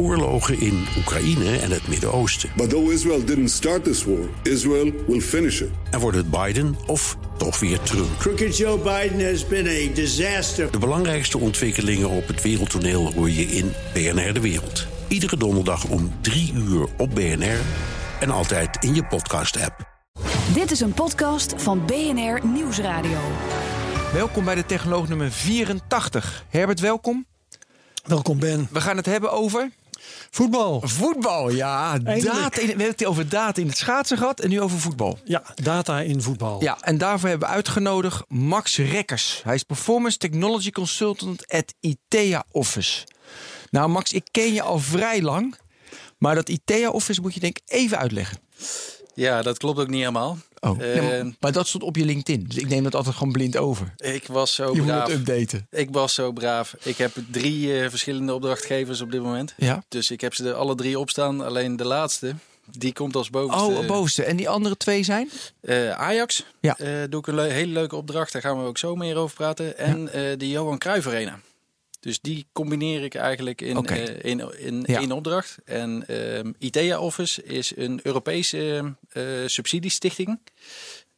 oorlogen in Oekraïne en het Midden-Oosten. But though Israel didn't start this war, Israel will finish it. En wordt het Biden of toch weer Trump? Crooked Joe Biden has been a disaster. De belangrijkste ontwikkelingen op het wereldtoneel hoor je in BNR De Wereld. Iedere donderdag om 3 uur op BNR en altijd in je podcast-app. Dit is een podcast van BNR Nieuwsradio. Welkom bij de Technoloog nummer 84. Herbert, welkom. Welkom Ben. We gaan het hebben over... Voetbal. Voetbal, ja. Data in, we hebben het over data in het schaatsen gehad en nu over voetbal. Ja, data in voetbal. Ja, en daarvoor hebben we uitgenodigd Max Rekkers. Hij is Performance Technology Consultant at ITEA Office. Nou Max, ik ken je al vrij lang. Maar dat ITEA Office moet je denk ik even uitleggen. Ja, dat klopt ook niet helemaal. Oh, nee, maar, Eh, maar dat stond op je LinkedIn. Dus ik neem dat altijd gewoon blind over. ik was zo Je moet braaf. het updaten. Ik was zo braaf. Ik heb drie eh, verschillende opdrachtgevers op dit moment. Ja. Dus ik heb ze er alle drie op staan. Alleen de laatste, die komt als bovenste. Oh, bovenste. En die andere twee zijn? Eh, Ajax. Ja. Doe ik een le- hele leuke opdracht. Daar gaan we ook zo meer over praten. En eh, de Johan Cruijff Arena. Dus die combineer ik eigenlijk in, Oké. eh, in, in Ja. één opdracht. En ehm ITEA Office is een Europese eh, subsidiestichting.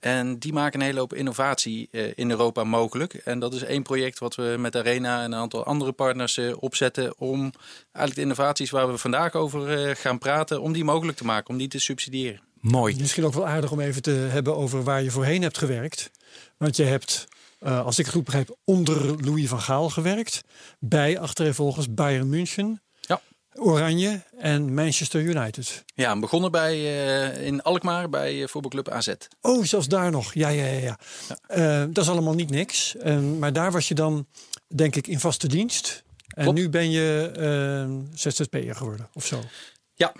En die maken een hele hoop innovatie eh, in Europa mogelijk. En dat is één project wat we met Arena en een aantal andere partners eh, opzetten. Om eigenlijk de innovaties waar we vandaag over eh, gaan praten, om die mogelijk te maken, om die te subsidiëren. Mooi. Misschien ook wel aardig om even te hebben over waar je voorheen hebt gewerkt. Want je hebt, eh, als ik het goed begrijp, onder Louis van Gaal gewerkt. Bij achtereenvolgens Bayern München, Ja. Oranje en Manchester United. Ja, begonnen bij, eh, in Alkmaar bij eh, voetbalclub AZ. Oh, zelfs daar nog. Ja, ja, ja. ja. Dat is allemaal niet niks. Eh, maar daar was je dan, denk ik, in vaste dienst. En Klopt. nu ben je eh ZZP'er geworden of zo. Ja,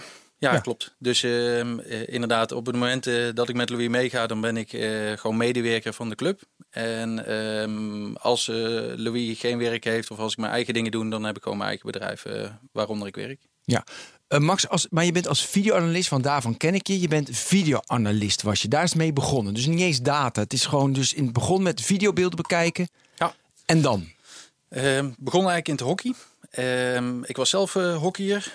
ja, Ja. klopt. Dus ehm, eh, inderdaad, op het moment eh, dat ik met Louis meega, dan ben ik eh, gewoon medewerker van de club. En ehm, als Louis geen werk heeft of als ik mijn eigen dingen doe, dan heb ik gewoon mijn eigen bedrijf waaronder ik werk. Ja. Max, als, maar je bent als videoanalist, want daarvan ken ik je. Je bent videoanalist was je. Daar is mee begonnen. Dus niet eens data. Het is gewoon dus in het begon met videobeelden bekijken. Ja. En dan? Ehm begon eigenlijk in het hockey. Ik was zelf hockeyer.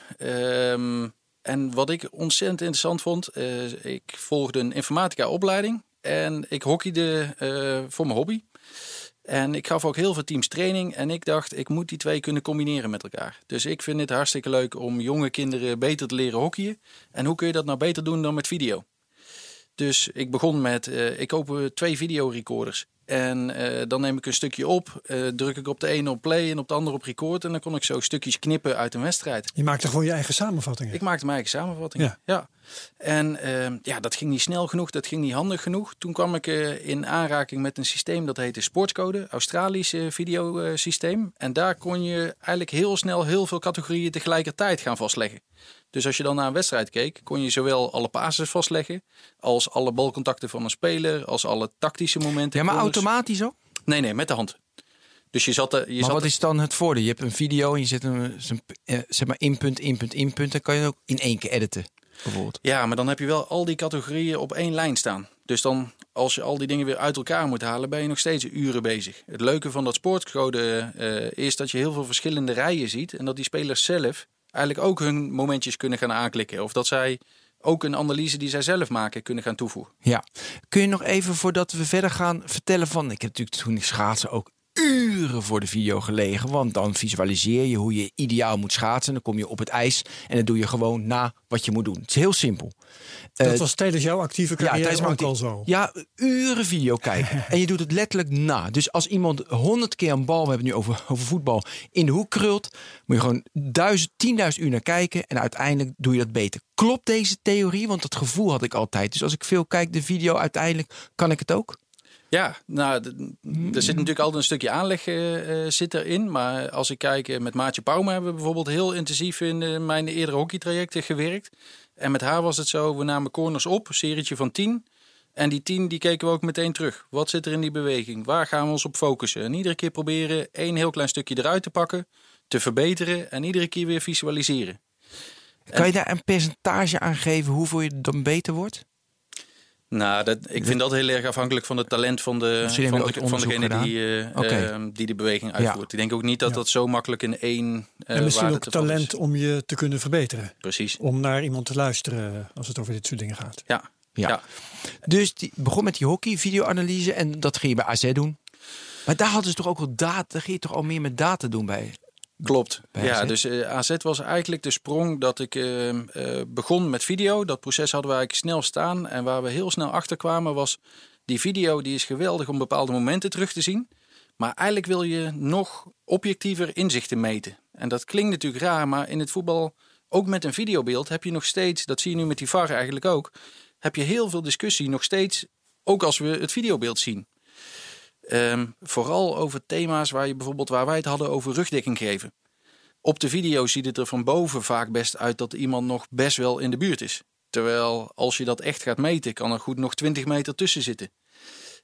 En wat ik ontzettend interessant vond, eh, ik volgde een informatica opleiding. En ik hockeyde eh, voor mijn hobby. En ik gaf ook heel veel teams training. En ik dacht, ik moet die twee kunnen combineren met elkaar. Dus ik vind het hartstikke leuk om jonge kinderen beter te leren hockeyen. En hoe kun je dat nou beter doen dan met video? Dus ik begon met, eh, ik koop twee videorecorders. En eh, dan neem ik een stukje op, eh, druk ik op de ene op play en op de andere op record. En dan kon ik zo stukjes knippen uit een wedstrijd. Je maakte gewoon je eigen samenvattingen. Ik maakte mijn eigen samenvatting. Ja. Ja. En ehm, ja, dat ging niet snel genoeg, dat ging niet handig genoeg. Toen kwam ik eh, in aanraking met een systeem dat heette Sportscode, Australisch videosysteem. En daar kon je eigenlijk heel snel heel veel categorieën tegelijkertijd gaan vastleggen. Dus als je dan naar een wedstrijd keek, kon je zowel alle passes vastleggen, als alle balcontacten van een speler, als alle tactische momenten. Ja, maar corners. automatisch ook? Nee, nee, met de hand. Dus je zat er. Je Maar zat wat er- is dan het voordeel? Je hebt een video en je zet hem zijn, eh, zeg maar inpunt, inpunt, inpunt. Dan kan je het ook in één keer editen, bijvoorbeeld. Ja, maar dan heb je wel al die categorieën op één lijn staan. Dus dan, als je al die dingen weer uit elkaar moet halen, ben je nog steeds uren bezig. Het leuke van dat sportcode eh, is dat je heel veel verschillende rijen ziet. En dat die spelers zelf eigenlijk ook hun momentjes kunnen gaan aanklikken. Of dat zij ook een analyse die zij zelf maken kunnen gaan toevoegen. Ja. Kun je nog even, voordat we verder gaan, vertellen van... Ik heb natuurlijk toen ik schaatsen ook uren voor de video gelegen. Want dan visualiseer je hoe je ideaal moet schaatsen. Dan kom je op het ijs en dan doe je gewoon na wat je moet doen. Het is heel simpel. Dat Eh, was tijdens jouw actieve carrière tijdens mijn ook al zo. Ja, uren video kijken. en je doet het letterlijk na. Dus als iemand honderd keer een bal, we hebben het nu over, over voetbal, in de hoek krult, moet je gewoon duizend, tienduizend uur naar kijken. En uiteindelijk doe je dat beter. Klopt deze theorie? Want dat gevoel had ik altijd. Dus als ik veel kijk de video, uiteindelijk kan ik het ook. Ja, nou, er zit natuurlijk altijd een stukje aanleg eh, zit erin. Maar als ik kijk, eh, met Maatje Pauma hebben we bijvoorbeeld heel intensief in mijn eerdere hockeytrajecten gewerkt. En met haar was het zo, we namen corners op, een serietje van 10. En die 10 die keken we ook meteen terug. Wat zit er in die beweging? Waar gaan we ons op focussen? En iedere keer proberen één heel klein stukje eruit te pakken, te verbeteren en iedere keer weer visualiseren. Kan je daar een percentage aan geven hoeveel je dan beter wordt? Nou, dat, ik vind dat heel erg afhankelijk van het talent van, de, Dus van, de, van degene die, eh, Oké. eh, die de beweging uitvoert. Ik denk ook niet dat Ja. dat zo makkelijk in één eh en misschien ook talent om je te kunnen verbeteren. Precies. Om naar iemand te luisteren als het over dit soort dingen gaat. Ja. Ja. Ja. Dus die begon met die hockey videoanalyse en dat ging je bij AZ doen. Maar daar hadden ze toch ook wel data, daar ging je toch al meer met data doen bij. Klopt. Ja, dus eh, AZ was eigenlijk de sprong dat ik eh, eh, begon met video. Dat proces hadden we eigenlijk snel staan. En waar we heel snel achter kwamen was... die video die is geweldig om bepaalde momenten terug te zien. Maar eigenlijk wil je nog objectiever inzichten meten. En dat klinkt natuurlijk raar, maar in het voetbal... ook met een videobeeld heb je nog steeds... dat zie je nu met die VAR eigenlijk ook... heb je heel veel discussie nog steeds... ook als we het videobeeld zien. Ehm, vooral over thema's waar, je bijvoorbeeld, waar wij het hadden over rugdekking geven. Op de video ziet het er van boven vaak best uit dat iemand nog best wel in de buurt is. Terwijl als je dat echt gaat meten, kan er goed nog 20 meter tussen zitten.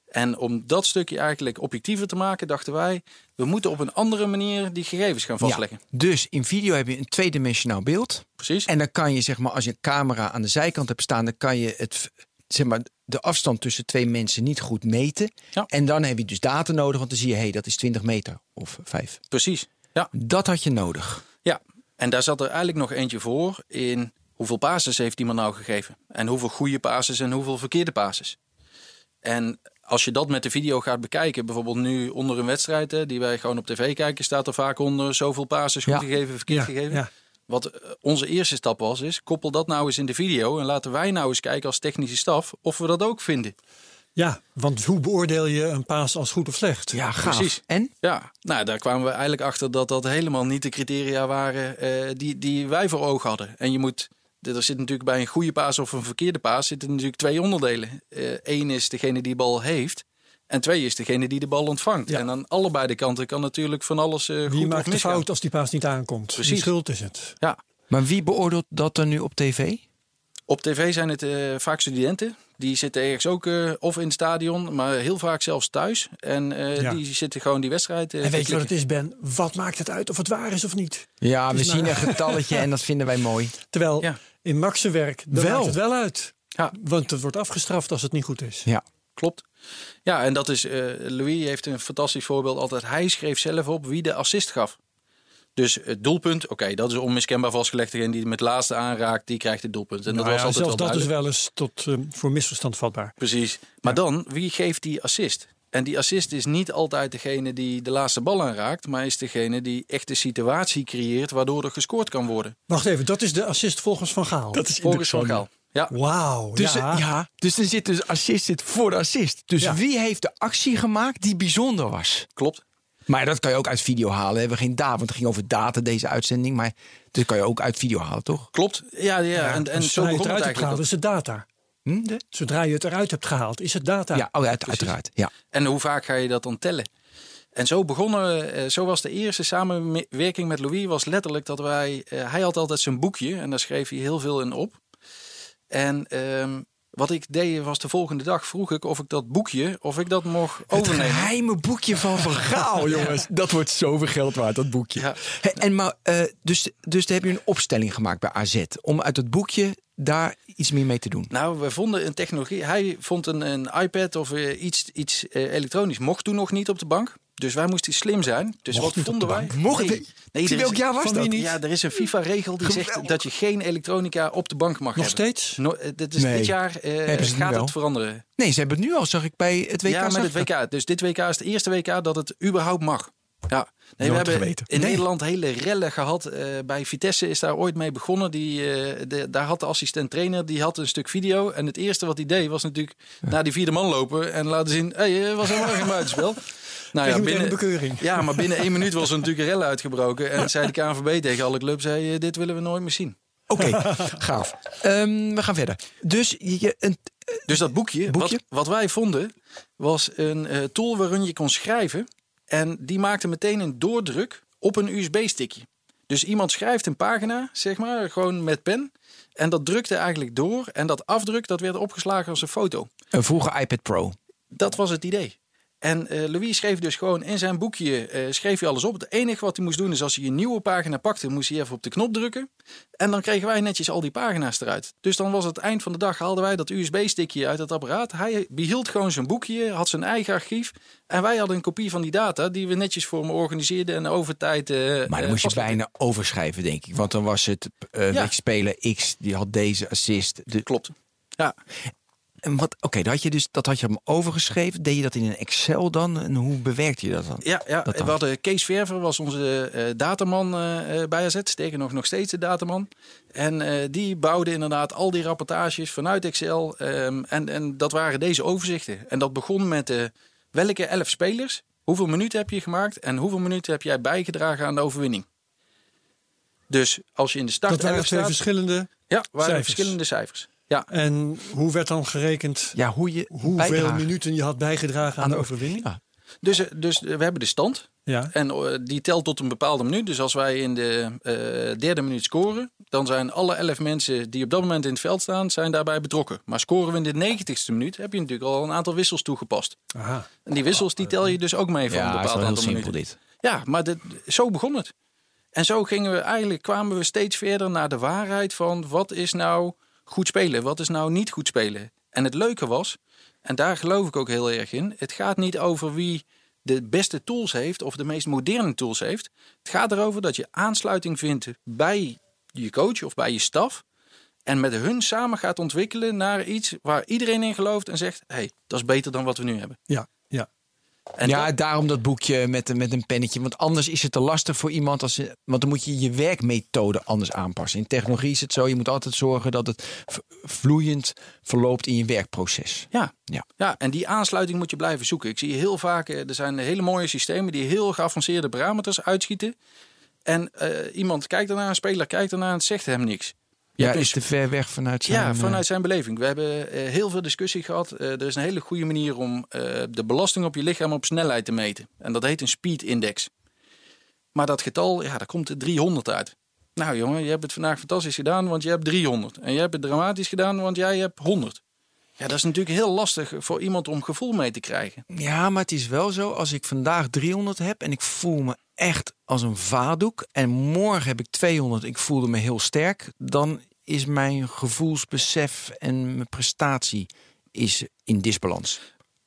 En om dat stukje eigenlijk objectiever te maken, dachten wij, we moeten op een andere manier die gegevens gaan vastleggen. Ja, dus in video heb je een tweedimensionaal beeld. Precies? En dan kan je, zeg maar, als je een camera aan de zijkant hebt staan, dan kan je het, zeg maar, de afstand tussen twee mensen niet goed meten. Ja. En dan heb je dus data nodig, want dan zie je, hé, hey, dat is 20 meter of 5. Precies. Ja. Dat had je nodig. ja. En daar zat er eigenlijk nog eentje voor in hoeveel passes heeft iemand nou gegeven. En hoeveel goede passes en hoeveel verkeerde passes. En als je dat met de video gaat bekijken, bijvoorbeeld nu onder een wedstrijd hè, die wij gewoon op tv kijken, staat er vaak onder zoveel passes goed Ja. gegeven, verkeerd Ja, gegeven. Wat eh, onze eerste stap was, is koppel dat nou eens in de video en laten wij nou eens kijken als technische staf of we dat ook vinden. Ja, want hoe beoordeel je een paas als goed of slecht? Ja, gaaf. Precies. En? Ja, nou daar kwamen we eigenlijk achter dat dat helemaal niet de criteria waren eh, die, die wij voor ogen hadden. En je moet, er zit natuurlijk bij een goede paas of een verkeerde paas zitten natuurlijk twee onderdelen. Eén is degene die de bal heeft. En twee is degene die de bal ontvangt. Ja. En aan allebei de kanten kan natuurlijk van alles eh goed Wie of maakt de fout als die paas niet aankomt? Wie Precies. schuld is het? Ja. Maar wie beoordeelt dat dan nu op tv? Op tv zijn het eh, vaak studenten. Die zitten ergens ook eh, of in het stadion, maar heel vaak zelfs thuis. En eh, Ja. die zitten gewoon die wedstrijd. En weet je wat het is, Ben? Wat maakt het uit of het waar is of niet? Ja, we zien een getalletje en dat vinden wij mooi. Terwijl Ja. in Max' werk, Wel. maakt het wel uit. Ja. Want het wordt afgestraft als het niet goed is. Ja. Klopt. Ja, en dat is, eh, Louis heeft een fantastisch voorbeeld altijd. Hij schreef zelf op wie de assist gaf. Dus het doelpunt, oké, dat is onmiskenbaar vastgelegd. Degene die het met laatste aanraakt, die krijgt het doelpunt. En dat Nou was ja, altijd zelfs wel dat is wel eens tot, eh, voor misverstand vatbaar. Precies. Maar dan, wie geeft die assist? En die assist is niet altijd degene die de laatste bal aanraakt, maar is degene die echt de situatie creëert waardoor er gescoord kan worden. Wacht even, dat is de assist volgens Van Gaal. Dat is Volgens Van Gaal. Ja, Wauw, Dus ja. ja. dus dan zit dus assist zit voor de assist. Dus Ja. wie heeft de actie gemaakt die bijzonder was? klopt. Maar dat kan je ook uit video halen. We hebben geen data, want het ging over data deze uitzending. Maar dat kan je ook uit video halen, toch? Klopt. Ja, ja. en, en zo zodra je begon het het eruit hebt gehaald, is het data. Hm, de? Zodra je het eruit hebt gehaald, is het data. Ja, oh, uit- uiteraard. Ja. En hoe vaak ga je dat dan tellen? En zo begonnen, eh, zo was de eerste samenwerking met Louis, was letterlijk dat wij, eh, hij had altijd zijn boekje en daar schreef hij heel veel in op. En ehm, wat ik deed was de volgende dag vroeg ik of ik dat boekje, of ik dat mocht Het overnemen. geheime boekje van Van Gaal, jongens. Dat wordt zoveel geld waard, dat boekje. Ja. En maar, eh, dus, dus daar heb je een opstelling gemaakt bij AZ. Om uit het boekje daar iets meer mee te doen. Nou, we vonden een technologie. Hij vond een, een iPad of eh, iets, iets eh, elektronisch mocht toen nog niet op de bank. Dus wij moesten slim zijn. Dus Mocht wat vonden de wij? Mocht nee, nee, welk jaar was dat? niet? Ja, er is een FIFA-regel die zegt dat je geen elektronica op de bank mag Nog hebben. steeds? No, eh, dit is Nee. dit jaar eh, het gaat wel? het veranderen. Nee, ze hebben het nu al, zag ik bij het WK. ja, met het. WK. Dus dit WK is het eerste WK dat het überhaupt mag. Ja. Nee, we hebben geweten. in Nee. Nederland hele rellen gehad. Eh, bij Vitesse is daar ooit mee begonnen. Die, de, daar had de assistent-trainer die had een stuk video. En het eerste wat hij deed was natuurlijk naar die vierde man lopen en laten zien: hé, hey, was helemaal geen buitenspel. Nou meteen een bekeuring. ja, maar binnen één minuut was er natuurlijk een rel uitgebroken. En zei de KNVB tegen alle clubs: hey, eh, dit willen we nooit meer zien. Oké, gaaf. Ehm, we gaan verder. Dus je, een, Dus dat boekje, Boekje? Wat, wat wij vonden, was een eh, tool waarin je kon schrijven. En die maakte meteen een doordruk op een USB-stickje. Dus iemand schrijft een pagina, zeg maar, gewoon met pen. En dat drukte eigenlijk door. En dat afdruk, dat werd opgeslagen als een foto. een vroege iPad Pro. Dat was het idee. En eh, Louis schreef dus gewoon in zijn boekje eh, schreef hij alles op. Het enige wat hij moest doen is als hij een nieuwe pagina pakte, moest hij even op de knop drukken. En dan kregen wij netjes al die pagina's eruit. Dus dan was het eind van de dag, haalden wij dat USB-stickje uit het apparaat. Hij behield gewoon zijn boekje, had zijn eigen archief. En wij hadden een kopie van die data die we netjes voor hem organiseerden en over tijd. eh, Maar dan moest je bijna overschrijven, denk ik. Want dan was het Ja. speler X, die had deze assist. De, Klopt. Ja, en wat, oké, dat had je dus dat had je hem overgeschreven. Deed je dat in een Excel dan? En hoe bewerkte je dat dan? Ja, ja. Dat dan? we hadden Kees Verver, was onze eh, dataman eh, eh, bij AZ. Sterker nog, nog steeds de dataman. En eh, die bouwde inderdaad al die rapportages vanuit Excel. ehm, en, en dat waren deze overzichten. En dat begon met eh, welke elf spelers, hoeveel minuten heb je gemaakt... en hoeveel minuten heb jij bijgedragen aan de overwinning. Dus als je in de start Dat waren twee verschillende. Ja, waren cijfers. verschillende cijfers. Ja, En hoe werd dan gerekend Ja, hoe je hoeveel bijdrage- minuten je had bijgedragen aan de overwinning? Ja. dus, eh, dus eh, we hebben de stand. Ja. En eh, die telt tot een bepaalde minuut. Dus als wij in de eh, derde minuut scoren, dan zijn alle elf mensen die op dat moment in het veld staan, zijn daarbij betrokken. Maar scoren we in de negentigste minuut, heb je natuurlijk al een aantal wissels toegepast. Aha. En die wissels die tel je dus ook mee voor een Ja, is bepaald aantal simpel minuten. dit. Ja, maar dit, zo begon het. En zo gingen we eigenlijk, kwamen we steeds verder naar de waarheid van wat is nou goed spelen, wat is nou niet goed spelen. En het leuke was, en daar geloof ik ook heel erg in, het gaat niet over wie de beste tools heeft of de meest moderne tools heeft. Het gaat erover dat je aansluiting vindt bij je coach of bij je staf. En met hun samen gaat ontwikkelen naar iets waar iedereen in gelooft en zegt: hé, hey, dat is beter dan wat we nu hebben. Ja. En ja, dat- daarom dat boekje met, met een pennetje. Want anders is het te lastig voor iemand. Als, want dan moet je je werkmethode anders aanpassen. In technologie is het zo. Je moet altijd zorgen dat het vloeiend verloopt in je werkproces. Ja. Ja. ja, en die aansluiting moet je blijven zoeken. Ik zie heel vaak, eh, er zijn hele mooie systemen die heel geavanceerde parameters uitschieten. En eh, iemand kijkt ernaar, een speler kijkt ernaar en het zegt hem niks. Je Ja, is te ver weg vanuit zijn... Ja, eh, vanuit zijn beleving. We hebben eh, heel veel discussie gehad. Eh, er is een hele goede manier om de belasting op je lichaam op snelheid te meten. En dat heet een speed index. Maar dat getal, ja, daar komt er 300 uit. Nou jongen, je hebt het vandaag fantastisch gedaan, want je hebt 300. En jij hebt het dramatisch gedaan, want jij hebt 100. Ja, dat is natuurlijk heel lastig voor iemand om gevoel mee te krijgen. Ja, maar het is wel zo. Als ik vandaag 300 heb en ik voel me echt als een vaardoek. En morgen heb ik 200, ik voelde me heel sterk. Dan is mijn gevoelsbesef en mijn prestatie is in disbalans.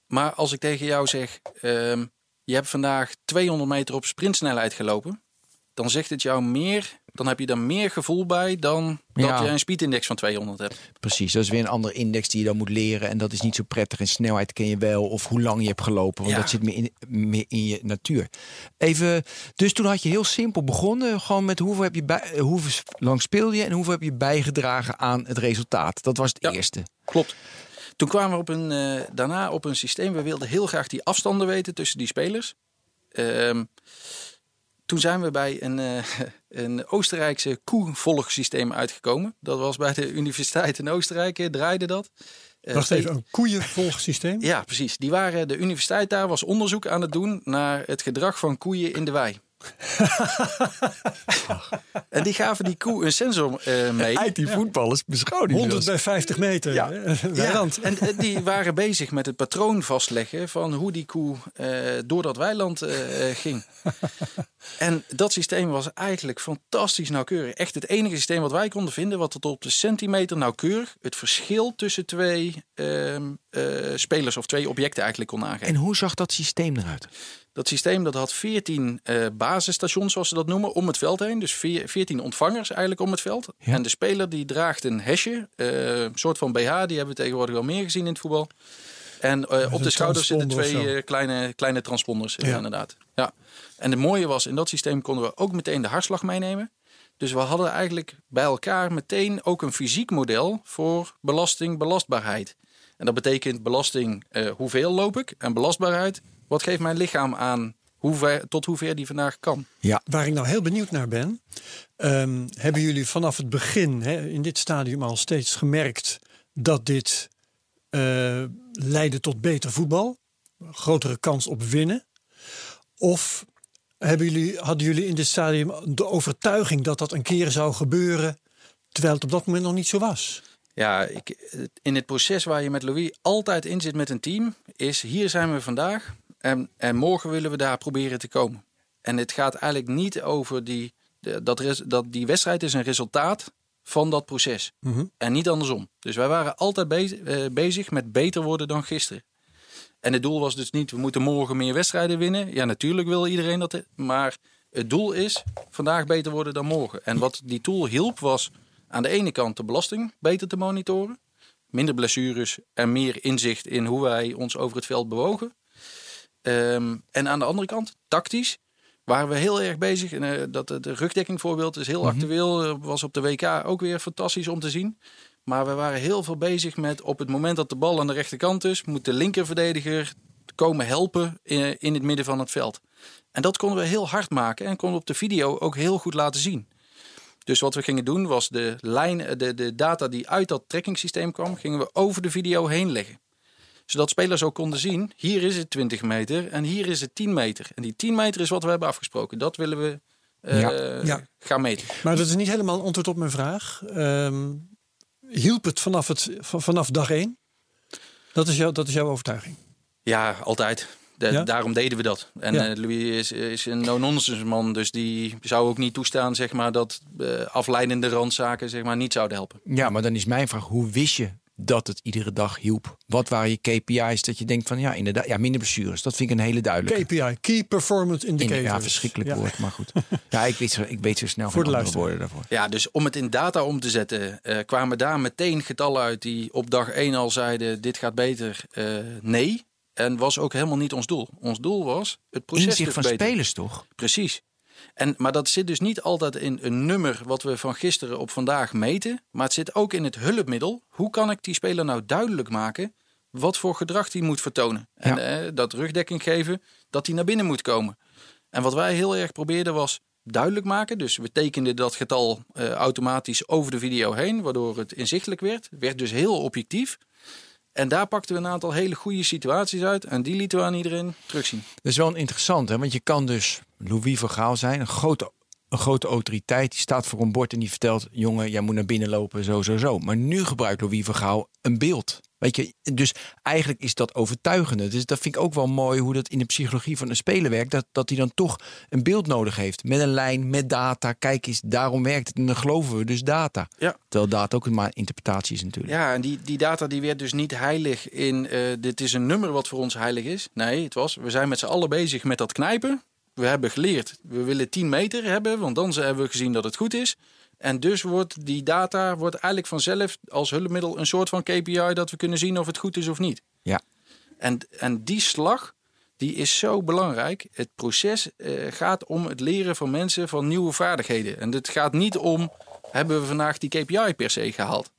Maar als ik tegen jou zeg, ehm, je hebt vandaag 200 meter op sprintsnelheid gelopen. Dan zegt het jou meer, dan heb je er meer gevoel bij dan dat jij een speedindex van 200 hebt. Precies, dat is weer een andere index die je dan moet leren. En dat is niet zo prettig. En snelheid ken je wel. Of hoe lang je hebt gelopen. Want Ja. dat zit meer in, meer in je natuur. Even, dus toen had je heel simpel begonnen. Gewoon met hoeveel, heb je bij, hoeveel lang speelde je. En hoeveel heb je bijgedragen aan het resultaat. Dat was het Ja. eerste. Klopt. Toen kwamen we op een, eh, daarna op een systeem. We wilden heel graag die afstanden weten tussen die spelers. Ehm, toen zijn we bij een, eh, een Oostenrijkse koevolgsysteem uitgekomen. Dat was bij de universiteit in Oostenrijk, eh, draaide dat. Eh, Wacht steeds- even, een koeienvolgsysteem? Ja, precies. Die waren, de universiteit daar was onderzoek aan het doen naar het gedrag van koeien in de wei. en die gaven die koe een sensor eh, mee. die voetballers beschouwden 100 bij 50 meter. Ja. Weiland. en eh, die waren bezig met het patroon vastleggen van hoe die koe eh, door dat weiland ging. En dat systeem was eigenlijk fantastisch nauwkeurig. Echt het enige systeem wat wij konden vinden, wat tot op de centimeter nauwkeurig het verschil tussen twee ehm, eh, spelers of twee objecten eigenlijk kon aangeven. En hoe zag dat systeem eruit? Dat systeem dat had 14 eh, basisstations, zoals ze dat noemen, om het veld heen. Dus veer- 14 ontvangers eigenlijk om het veld. Ja. En de speler die draagt een hesje, eh, een soort van BH, die hebben we tegenwoordig wel meer gezien in het voetbal. En eh, op de schouders zitten twee eh, kleine, kleine transponders, eh, Ja. inderdaad. Ja. En het mooie was, in dat systeem konden we ook meteen de hartslag meenemen. Dus we hadden eigenlijk bij elkaar meteen ook een fysiek model voor belasting, belastbaarheid. En dat betekent belasting, eh, hoeveel loop ik? En belastbaarheid, wat geeft mijn lichaam aan hoe ver, tot hoever die vandaag kan? Ja, Waar ik nou heel benieuwd naar ben. ehm, hebben jullie vanaf het begin hè, in dit stadium al steeds gemerkt dat dit eh, leidde tot beter voetbal? Grotere kans op winnen? Of hebben jullie, hadden jullie in dit stadium de overtuiging dat dat een keer zou gebeuren, terwijl het op dat moment nog niet zo was? Ja, ik, in het proces waar je met Louis altijd in zit met een team, is hier zijn we vandaag. En, en morgen willen we daar proberen te komen. En het gaat eigenlijk niet over die... dat, res- dat die wedstrijd is een resultaat van dat proces. En niet andersom. Dus wij waren altijd bezig, eh, bezig met beter worden dan gisteren. En het doel was dus niet, we moeten morgen meer wedstrijden winnen. Ja, natuurlijk wil iedereen dat. Maar het doel is vandaag beter worden dan morgen. En wat die tool hielp was aan de ene kant de belasting beter te monitoren. Minder blessures en meer inzicht in hoe wij ons over het veld bewogen. Ehm, en aan de andere kant, tactisch, waren we heel erg bezig. En, eh, dat, de rugdekking voorbeeld is heel actueel. eh, was op de WK ook weer fantastisch om te zien. Maar we waren heel veel bezig met op het moment dat de bal aan de rechterkant is, moet de linkerverdediger komen helpen in, in het midden van het veld. En dat konden we heel hard maken en konden we op de video ook heel goed laten zien. Dus wat we gingen doen was de, lijn, de, de data die uit dat trekkingssysteem kwam, gingen we over de video heen leggen. Zodat spelers ook konden zien, hier is het 20 meter en hier is het 10 meter. En die 10 meter is wat we hebben afgesproken. Dat willen we eh, Ja. Ja. gaan meten. Maar dat is niet helemaal antwoord op mijn vraag. Ehm, hielp het vanaf, het vanaf dag één? Dat is, jouw, dat is jouw overtuiging. Ja, altijd. De- Ja? Daarom deden we dat. En Ja. eh, Louis is, is een no-nonsense man. Dus die zou ook niet toestaan zeg maar, dat eh, afleidende randzaken zeg maar, niet zouden helpen. Ja, maar dan is mijn vraag, hoe wist je dat het iedere dag hielp? Wat waren je KPI's dat je denkt van ja, inderdaad, ja, minder blessures. Dat vind ik een hele duidelijke. KPI, Key Performance In- Indicators. ja, verschrikkelijk Ja. woord, maar goed. Ja, ik weet zo, ik weet zo snel Voor van de andere woorden daarvoor. Ja, dus om het in data om te zetten, eh, kwamen daar meteen getallen uit die op dag 1 al zeiden: dit gaat beter. Eh, nee. En was ook helemaal niet ons doel. Ons doel was het proces Inzicht te van verbeteren. spelers toch? Precies. En, maar dat zit dus niet altijd in een nummer wat we van gisteren op vandaag meten. Maar het zit ook in het hulpmiddel. Hoe kan ik die speler nou duidelijk maken wat voor gedrag hij moet vertonen? En Ja. eh, dat rugdekking geven dat hij naar binnen moet komen. En wat wij heel erg probeerden was duidelijk maken. Dus we tekenden dat getal eh, automatisch over de video heen, waardoor het inzichtelijk werd. Het werd dus heel objectief. En daar pakten we een aantal hele goede situaties uit. En die lieten we aan iedereen terugzien. Dat is wel interessant, hè? want je kan dus Louis van Gaal zijn, een grote, een grote autoriteit. Die staat voor een bord en die vertelt, jongen, jij moet naar binnen lopen, zo, zo, zo. Maar nu gebruikt Louis van Gaal een beeld. Weet je, dus eigenlijk is dat overtuigende. Dus dat vind ik ook wel mooi hoe dat in de psychologie van een speler werkt. Dat, dat hij dan toch een beeld nodig heeft. Met een lijn, met data. Kijk eens, daarom werkt het. En dan geloven we dus data. Ja. Terwijl data ook maar interpretatie is natuurlijk. Ja, en die, die data die werd dus niet heilig in eh, dit is een nummer wat voor ons heilig is. Nee, het was, we zijn met z'n allen bezig met dat knijpen. We hebben geleerd, we willen 10 meter hebben, want dan hebben we gezien dat het goed is. En dus wordt die data wordt eigenlijk vanzelf als hulpmiddel een soort van KPI dat we kunnen zien of het goed is of niet. Ja. En, en die slag, die is zo belangrijk. Het proces eh, gaat om het leren van mensen van nieuwe vaardigheden. En het gaat niet om, hebben we vandaag die KPI per se gehaald.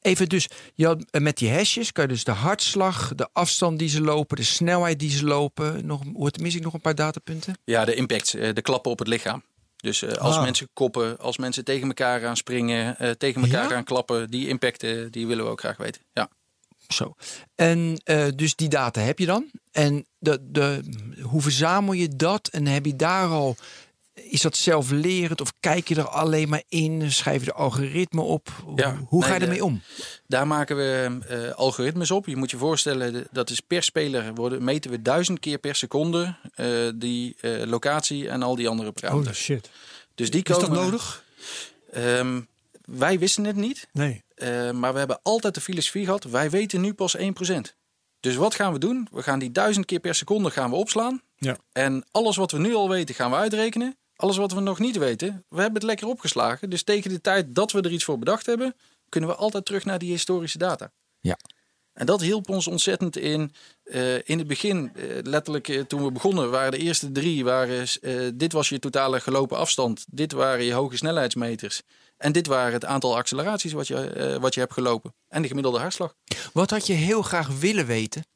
Even dus, je eh, met die hashjes kan je dus de hartslag, de afstand die ze lopen, de snelheid die ze lopen. Nog, mis ik nog een paar datapunten? Ja, de impact, eh, de klappen op het lichaam. Dus eh, als Ah. mensen koppen, als mensen tegen elkaar gaan springen, eh, tegen elkaar Ja? gaan klappen, die impacten, die willen we ook graag weten. Ja. Zo. En eh, dus die data heb je dan. En de, de, hoe verzamel je dat? En heb je daar al. Is dat zelflerend of kijk je er alleen maar in? Schrijf je de algoritme op? Ja, hoe nee, ga je de- ermee om? Daar maken we eh, algoritmes op. Je moet je voorstellen, dat is per speler worden, meten we duizend keer per seconde eh, die eh, locatie en al die andere Holy parameters. shit. dus die Is komen. dat nodig? Ehm, wij wisten het niet. Nee. Eh, maar we hebben altijd de filosofie gehad, wij weten nu pas 1%. Dus wat gaan we doen? We gaan die duizend keer per seconde gaan we opslaan. Ja. En alles wat we nu al weten gaan we uitrekenen. Alles wat we nog niet weten, we hebben het lekker opgeslagen. Dus tegen de tijd dat we er iets voor bedacht hebben, kunnen we altijd terug naar die historische data. Ja. En dat hielp ons ontzettend in. eh, in het begin, eh, letterlijk eh, toen we begonnen, waren de eerste drie: waren, dit was je totale gelopen afstand, dit waren je hoge snelheidsmeters. En dit waren het aantal acceleraties wat je, wat je hebt gelopen. En de gemiddelde hartslag. Wat had je heel graag willen weten?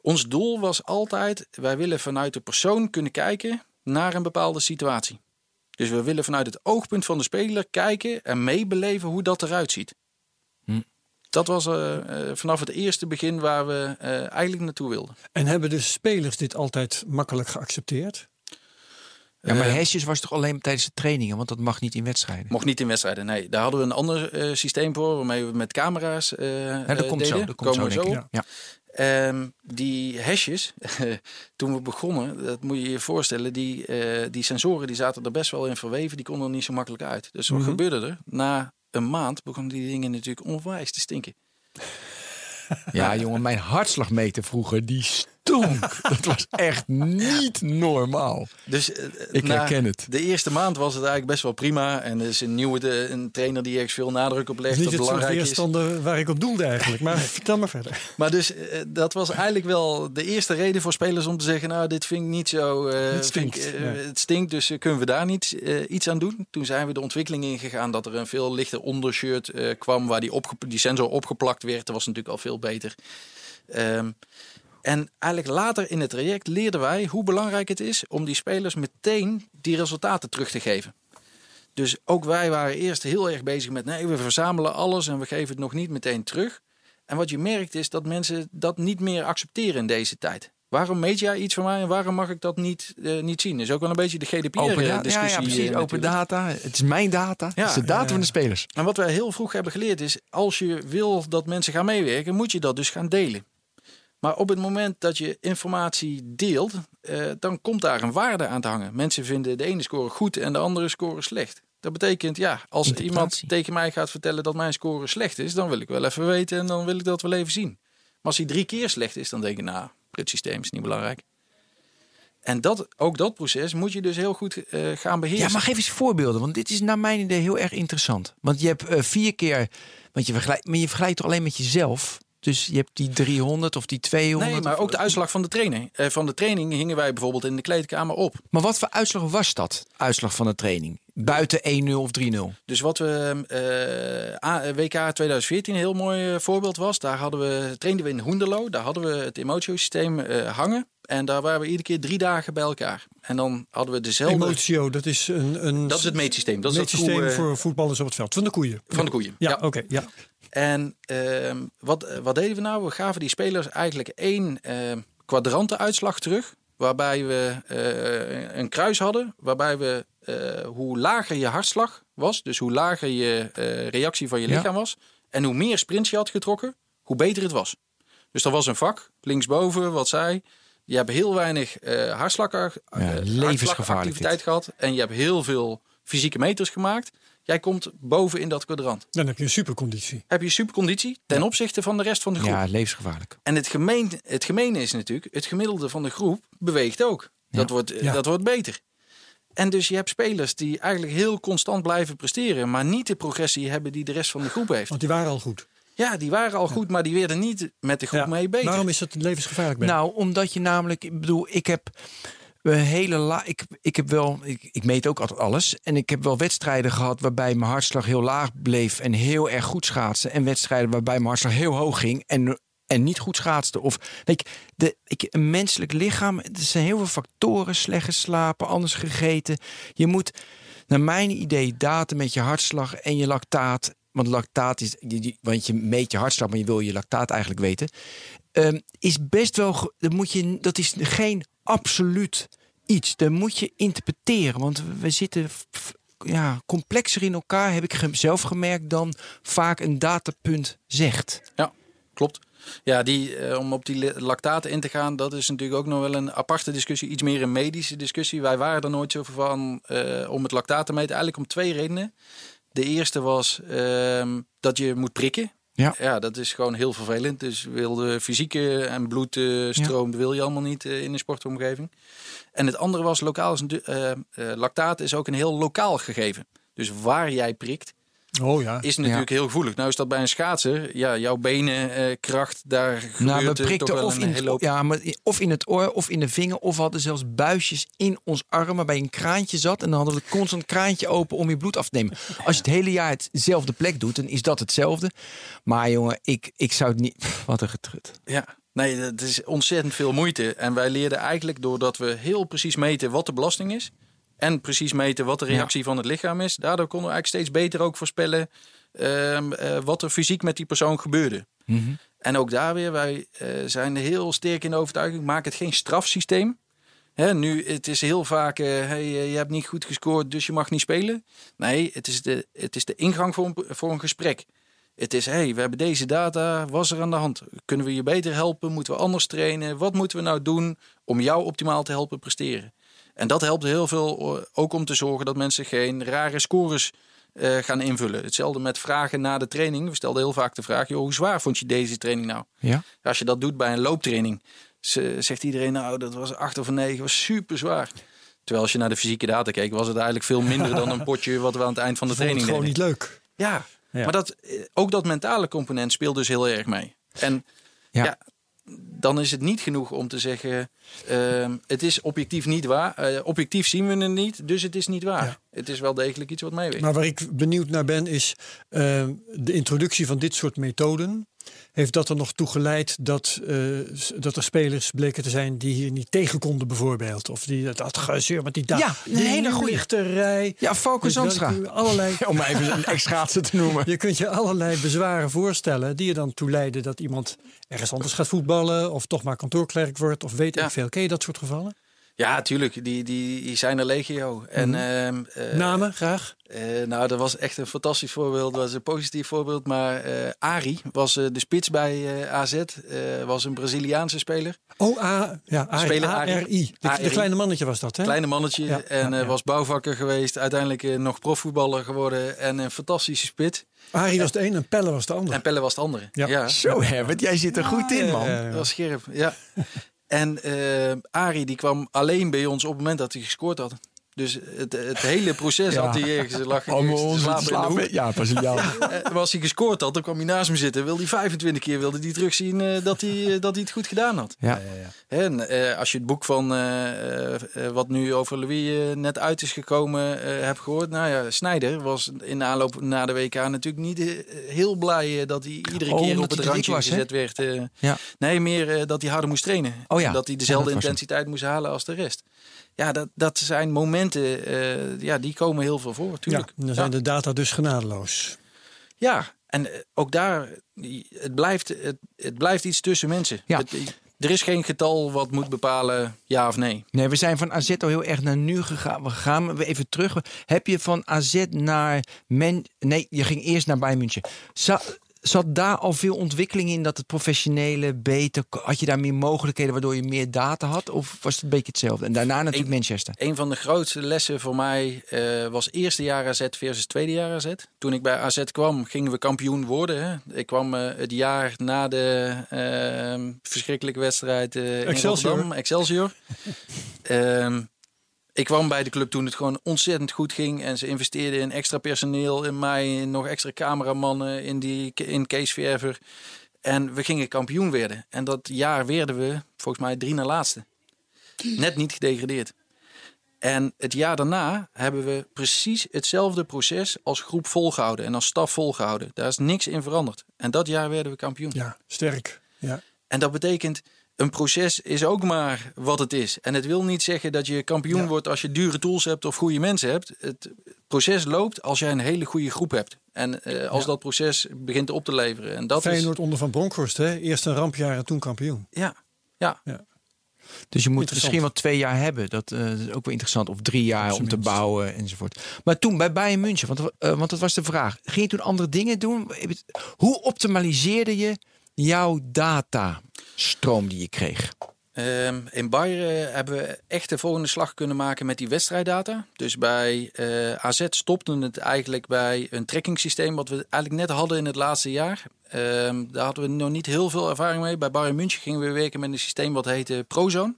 Ons doel was altijd: wij willen vanuit de persoon kunnen kijken naar een bepaalde situatie. Dus we willen vanuit het oogpunt van de speler kijken en meebeleven hoe dat eruit ziet. Hm. Dat was eh, eh, vanaf het eerste begin waar we eh, eigenlijk naartoe wilden. En hebben de spelers dit altijd makkelijk geaccepteerd? Ja, maar hashjes was toch alleen tijdens de trainingen, want dat mag niet in wedstrijden. Mocht niet in wedstrijden, nee. Daar hadden we een ander eh, systeem voor, waarmee we met camera's eh Ja, dat komt zo. Dat komt zo, Komen we denk ik. Ja. Ehm, die hashjes, toen we begonnen, dat moet je je voorstellen, die, eh, die sensoren die zaten er best wel in verweven, die konden er niet zo makkelijk uit. Dus wat Mhm. gebeurde er? Na een maand begonnen die dingen natuurlijk onwijs te stinken. Ja, jongen, mijn hartslagmeter vroeger, die stonk. Dat was echt niet normaal. Dus eh, Ik na herken het. De eerste maand was het eigenlijk best wel prima. En er is een nieuwe de, een trainer die echt veel nadruk op legt. is Dat niet het soort belangrijk is. weerstander waar ik op doelde eigenlijk. Maar vertel maar verder. Maar dus eh, dat was eigenlijk wel de eerste reden voor spelers om te zeggen: Nou, dit vind ik niet zo. eh, Het stinkt, ik. Het stinkt, dus kunnen we daar niet iets aan doen? Toen zijn we de ontwikkeling ingegaan dat er een veel lichter ondershirt eh, kwam waar die, opge- die sensor opgeplakt werd. Dat was natuurlijk al veel beter. Ehm, en eigenlijk later in het traject leerden wij hoe belangrijk het is om die spelers meteen die resultaten terug te geven. Dus ook wij waren eerst heel erg bezig met nee, we verzamelen alles en we geven het nog niet meteen terug. En wat je merkt is dat mensen dat niet meer accepteren in deze tijd. Waarom meet jij iets van mij en waarom mag ik dat niet, eh, niet zien? is ook wel een beetje de Open GDPR-discussie. ja, ja, precies. eh, Open natuurlijk. data. Het is mijn data. het is de data van de spelers. En wat wij heel vroeg hebben geleerd is, als je wil dat mensen gaan meewerken, moet je dat dus gaan delen. Maar op het moment dat je informatie deelt, eh, dan komt daar een waarde aan te hangen. Mensen vinden de ene score goed en de andere score slecht. Dat betekent, ja, als iemand tegen mij gaat vertellen dat mijn score slecht is, dan wil ik wel even weten en dan wil ik dat wel even zien. Maar als hij drie keer slecht is, dan denk ik, nou, het systeem is niet belangrijk. En dat, ook dat proces moet je dus heel goed eh, gaan beheersen. Ja, maar geef eens voorbeelden, want dit is naar mijn idee heel erg interessant. Want je hebt eh, vier keer, want je vergelijkt, maar je vergelijkt toch alleen met jezelf. Dus je hebt die 300 of die 200. Nee, maar ook de uitslag van de training. Eh, van de training hingen wij bijvoorbeeld in de kleedkamer op. Maar wat voor uitslag was dat? Uitslag van de training? Buiten 1-0 of 3-0? Dus wat we eh, A- WK 2014 een heel mooi eh, voorbeeld was. Daar hadden we, trainden we in Hoenderlo. Daar hadden we het emotiosysteem eh hangen. En daar waren we iedere keer drie dagen bij elkaar. En dan hadden we dezelfde... Emotio, dat is een, een Dat is het meetsysteem. Dat is koe, eh, voor voetballers op het veld. Van de koeien. Van de koeien. Ja, Ja. oké. ja. En ehm, wat, wat deden we nou? We gaven die spelers eigenlijk één ehm kwadrantenuitslag terug. Waarbij we eh, een kruis hadden. Waarbij we eh, hoe lager je hartslag was. Dus hoe lager je eh, reactie van je Ja. lichaam was. En hoe meer sprints je had getrokken. Hoe beter het was. Dus er was een vak linksboven wat zei. Je hebt heel weinig eh hartslag, eh, gehad. En je hebt heel veel fysieke meters gemaakt. Jij komt boven in dat kwadrant. Dan heb je een superconditie. Heb je superconditie ten opzichte van de rest van de groep. Ja, levensgevaarlijk. En het, gemeen, het gemene is natuurlijk, het gemiddelde van de groep beweegt ook. Dat, wordt, Ja. dat wordt beter. En dus je hebt spelers die eigenlijk heel constant blijven presteren, maar niet de progressie hebben die de rest van de groep heeft. Want die waren al goed. Ja, die waren al goed, maar die werden niet met de groep Ja. mee beter. Waarom is dat levensgevaarlijk? Ben? Nou, omdat je namelijk, ik bedoel, ik heb een hele la, ik, ik heb wel, ik, ik meet ook altijd alles. En ik heb wel wedstrijden gehad waarbij mijn hartslag heel laag bleef en heel erg goed schaatsen. En wedstrijden waarbij mijn hartslag heel hoog ging en, en niet goed schaatste. Of weet je, de, ik, een menselijk lichaam, er zijn heel veel factoren, slecht geslapen, anders gegeten. Je moet, naar mijn idee, data met je hartslag en je lactaat. Want lactaat is, want je meet je hartslag, maar je wil je lactaat eigenlijk weten. Ehm, is best wel. Dat, moet je, dat is geen absoluut iets. Dat moet je interpreteren. Want we zitten ja, complexer in elkaar, heb ik zelf gemerkt, dan vaak een datapunt zegt. Ja, klopt. Ja, die, eh, om op die lactaten in te gaan, dat is natuurlijk ook nog wel een aparte discussie. Iets meer een medische discussie. Wij waren er nooit zo van eh, om het lactaat te meten. Eigenlijk om twee redenen. De eerste was ehm, dat je moet prikken. Ja. ja, dat is gewoon heel vervelend. Dus wil de fysieke en bloedstroom wil je allemaal niet eh, in een sportomgeving. En het andere was, lokaal is, eh, eh, lactaat is ook een heel lokaal gegeven. Dus waar jij prikt, Oh ja. is natuurlijk heel gevoelig. Nou is dat bij een schaatser, ja, jouw benenkracht, daar gebeurt Nou, we toch prikten wel of een in, hele hoop. het, ja, maar of in het oor of in de vinger. Of we hadden zelfs buisjes in ons arm waarbij een kraantje zat. En dan hadden we constant kraantje open om je bloed af te nemen. Als je het hele jaar hetzelfde plek doet, dan is dat hetzelfde. Maar jongen, ik, ik zou het niet... Wat een getrut. Ja, nee, het is ontzettend veel moeite. En wij leerden eigenlijk doordat we heel precies meten wat de belasting is. En precies meten wat de reactie van het lichaam is. Daardoor konden we eigenlijk steeds beter ook voorspellen ehm, eh, wat er fysiek met die persoon gebeurde. En ook daar weer, wij eh, zijn heel sterk in de overtuiging, maak het geen strafsysteem. Hè, nu, het is heel vaak, eh, hey, je hebt niet goed gescoord, dus je mag niet spelen. Nee, het is de, het is de ingang voor een, voor een gesprek. Het is, hey, we hebben deze data, was er aan de hand? Kunnen we je beter helpen? Moeten we anders trainen? Wat moeten we nou doen om jou optimaal te helpen presteren? En dat helpt heel veel eh, ook om te zorgen dat mensen geen rare scores eh, gaan invullen. Hetzelfde met vragen na de training. We stelden heel vaak de vraag, joh, hoe zwaar vond je deze training nou? Ja. Als je dat doet bij een looptraining, ze- zegt iedereen nou, dat was acht of een negen, was super zwaar. Terwijl als je naar de fysieke data keek, was het eigenlijk veel minder dan een potje wat we aan het eind van de Vond het training gewoon deden. niet leuk. Ja, Ja. maar dat, eh, ook dat mentale component speelt dus heel erg mee. En Ja. ja, dan is het niet genoeg om te zeggen, ehm, het is objectief niet waar. Eh, objectief zien we het niet, dus het is niet waar. Ja. Het is wel degelijk iets wat meeweegt. Maar waar ik benieuwd naar ben is eh, de introductie van dit soort methoden. Heeft dat er nog toe geleid dat, eh, dat er spelers bleken te zijn die hier niet tegen konden bijvoorbeeld? Of die dat, gezeur met die da- Ja, een hele goeie. lichterij. Ja, Focus Zandstra. Allerlei, Om maar even een ex-schaatser te noemen. je kunt je allerlei bezwaren voorstellen die er dan toe leiden dat iemand ergens anders gaat voetballen of toch maar kantoorklerk wordt of weet Ja. ik veel. Ken je dat soort gevallen? Ja, tuurlijk, die, die, die zijn er legio. En, ehm, eh, Namen graag. Eh, nou, dat was echt een fantastisch voorbeeld. Dat was een positief voorbeeld. Maar eh Ari was eh, de spits bij AZ. eh, was een Braziliaanse speler. Oh, A, ja, A- Speler Arie. ARI. De, de ARI. kleine mannetje was dat, hè? Kleine mannetje. Ja, en ja, eh, ja. was bouwvakker geweest. Uiteindelijk nog profvoetballer geworden. En een fantastische spit. Arie was de een en Pelle was de ander. En Pelle was het andere. Ja. ja. Zo, Herbert, jij zit er goed in, man. Dat was scherp, ja. En eh Arie die kwam alleen bij ons op het moment dat hij gescoord had. Dus het, het hele proces Ja. had hij ergens lag hij Om ergens te ons te slapen in de. Ja, Braziliaan. Eh, als hij gescoord had, dan kwam hij naast me zitten. Wilde hij 25 keer wilde hij terugzien eh, dat, hij, eh, dat hij het goed gedaan had. Ja. En eh, als je het boek van eh, eh, eh, wat nu over Louis eh, net uit is gekomen eh, hebt gehoord. Nou ja, Snijder was in de aanloop na de WK natuurlijk niet heel blij dat hij iedere Oh, keer op het randje was, gezet werd. eh. Ja. Nee, meer dat hij harder moest trainen. Oh ja. Dat hij Ja, dezelfde intensiteit moest halen als de rest. Ja, dat, dat zijn momenten, eh, ja, die komen heel veel voor, Ja, tuurlijk. dan Ja. zijn de data dus genadeloos. Ja, en eh, ook daar, het blijft, het, het blijft iets tussen mensen. Ja. Het- er is geen getal wat moet bepalen ja of nee. Nee, we zijn van AZ al heel erg naar nu gegaan. We gaan we even terug. Heb je van AZ naar Men... Nee, je ging eerst naar Bayern München. Zat daar al veel ontwikkeling in dat het professionele beter... Had je daar meer mogelijkheden waardoor je meer data had? Of was het een beetje hetzelfde? En daarna natuurlijk Manchester. Een van de grootste lessen voor mij eh, was eerste jaar AZ versus tweede jaar AZ. Toen ik bij AZ kwam, gingen we kampioen worden. Hè. Ik kwam eh, het jaar na de eh, verschrikkelijke wedstrijd eh in Excelsior. Rotterdam, Excelsior. Ehm, ik kwam bij de club toen het gewoon ontzettend goed ging. En ze investeerden in extra personeel, in mij, in nog extra cameramannen, in, die, in Kees Verver. En we gingen kampioen werden. En dat jaar werden we volgens mij drie na laatste. Net niet gedegradeerd. En het jaar daarna hebben we precies hetzelfde proces als groep volgehouden en als staf volgehouden. Daar is niks in veranderd. En dat jaar werden we kampioen. Ja, sterk. Ja. En dat betekent, een proces is ook maar wat het is. En het wil niet zeggen dat je kampioen Ja. wordt als je dure tools hebt of goede mensen hebt. Het proces loopt als jij een hele goede groep hebt. En eh, als Ja. dat proces begint op te leveren. En dat Feyenoord onder Van Bronckhorst, hè? Eerst een rampjaar en toen kampioen. is... Ja, ja. Dus je moet misschien wel twee jaar hebben. Dat eh, is ook wel interessant. Of drie jaar om te bouwen enzovoort. Maar toen bij Bayern München, want, eh, want dat was de vraag. Ging je toen andere dingen doen? Hoe optimaliseerde je jouw datastroom die je kreeg? Ehm, in Bayern eh, hebben we echt de volgende slag kunnen maken met die wedstrijddata. Dus bij eh, AZ stopte het eigenlijk bij een trackingsysteem wat we eigenlijk net hadden in het laatste jaar. Ehm, daar hadden we nog niet heel veel ervaring mee. Bij Bayern München gingen we werken met een systeem wat heette Prozone.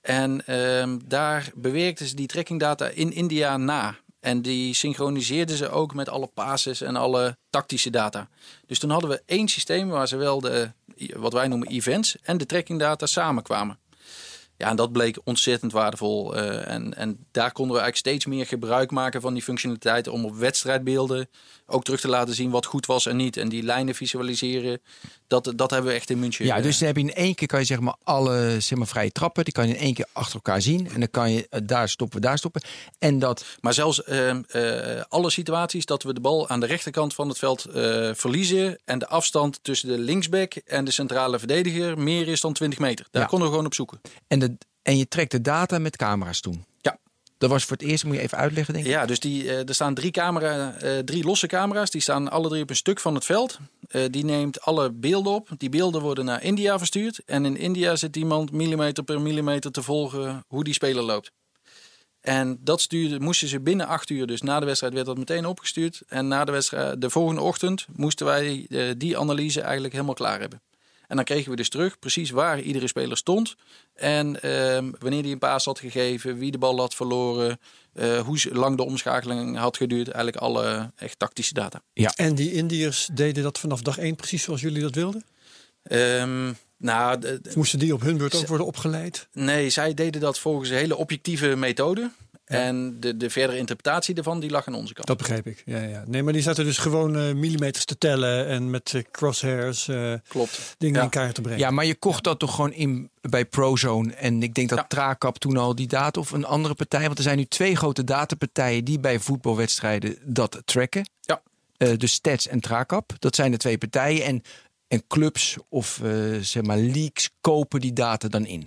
En ehm, daar bewerkten ze die trackingdata in India na. En die synchroniseerden ze ook met alle passes en alle tactische data. Dus toen hadden we één systeem waar zowel de, wat wij noemen events en de trackingdata samenkwamen. Ja, en dat bleek ontzettend waardevol. eh, en, en daar konden we eigenlijk steeds meer gebruik maken van die functionaliteiten om op wedstrijdbeelden ook terug te laten zien wat goed was en niet. En die lijnen visualiseren, dat, dat hebben we echt in München. Ja, eh, dus dan heb je in één keer kan je zeg maar alle zeg maar, vrije trappen. Die kan je in één keer achter elkaar zien. En dan kan je eh, daar stoppen, daar stoppen. En dat Maar zelfs ehm, eh, alle situaties dat we de bal aan de rechterkant van het veld verliezen. En de afstand tussen de linksback en de centrale verdediger meer is dan 20 meter. Daar Ja. konden we gewoon op zoeken. En, de, en je trekt de data met camera's toen. Ja. Dat was voor het eerst, moet je even uitleggen, denk ik. Ja, dus die, eh, er staan drie, camera, eh, drie losse camera's. Die staan alle drie op een stuk van het veld. Eh, die neemt alle beelden op. Die beelden worden naar India verstuurd. En in India zit iemand millimeter per millimeter te volgen hoe die speler loopt. En dat stuurde, moesten ze binnen acht uur, dus na de wedstrijd werd dat meteen opgestuurd. En na de wedstrijd, de volgende ochtend, moesten wij die analyse eigenlijk helemaal klaar hebben. En dan kregen we dus terug precies waar iedere speler stond. En ehm, wanneer hij een paas had gegeven, wie de bal had verloren, eh, hoe lang de omschakeling had geduurd. Eigenlijk alle echt tactische data. En die Indiërs deden dat vanaf dag één precies zoals jullie dat wilden? Ehm, nou, moesten die op hun beurt ook worden opgeleid? nee, zij deden dat volgens een hele objectieve methode. En de, de verdere interpretatie daarvan, die lag aan onze kant. Dat begreep ik. Ja, ja. Nee, maar die zaten dus gewoon eh, millimeters te tellen en met eh, crosshairs eh, Klopt. dingen Ja. in kaart te brengen. Ja, maar je kocht dat toch gewoon in bij Prozone. En ik denk dat Ja. Trakap toen al die data of een andere partij. Want er zijn nu twee grote datapartijen die bij voetbalwedstrijden dat tracken. Ja. Eh, dus Stats en Trakap. Dat zijn de twee partijen. En, en clubs of eh, zeg maar leagues kopen die data dan in.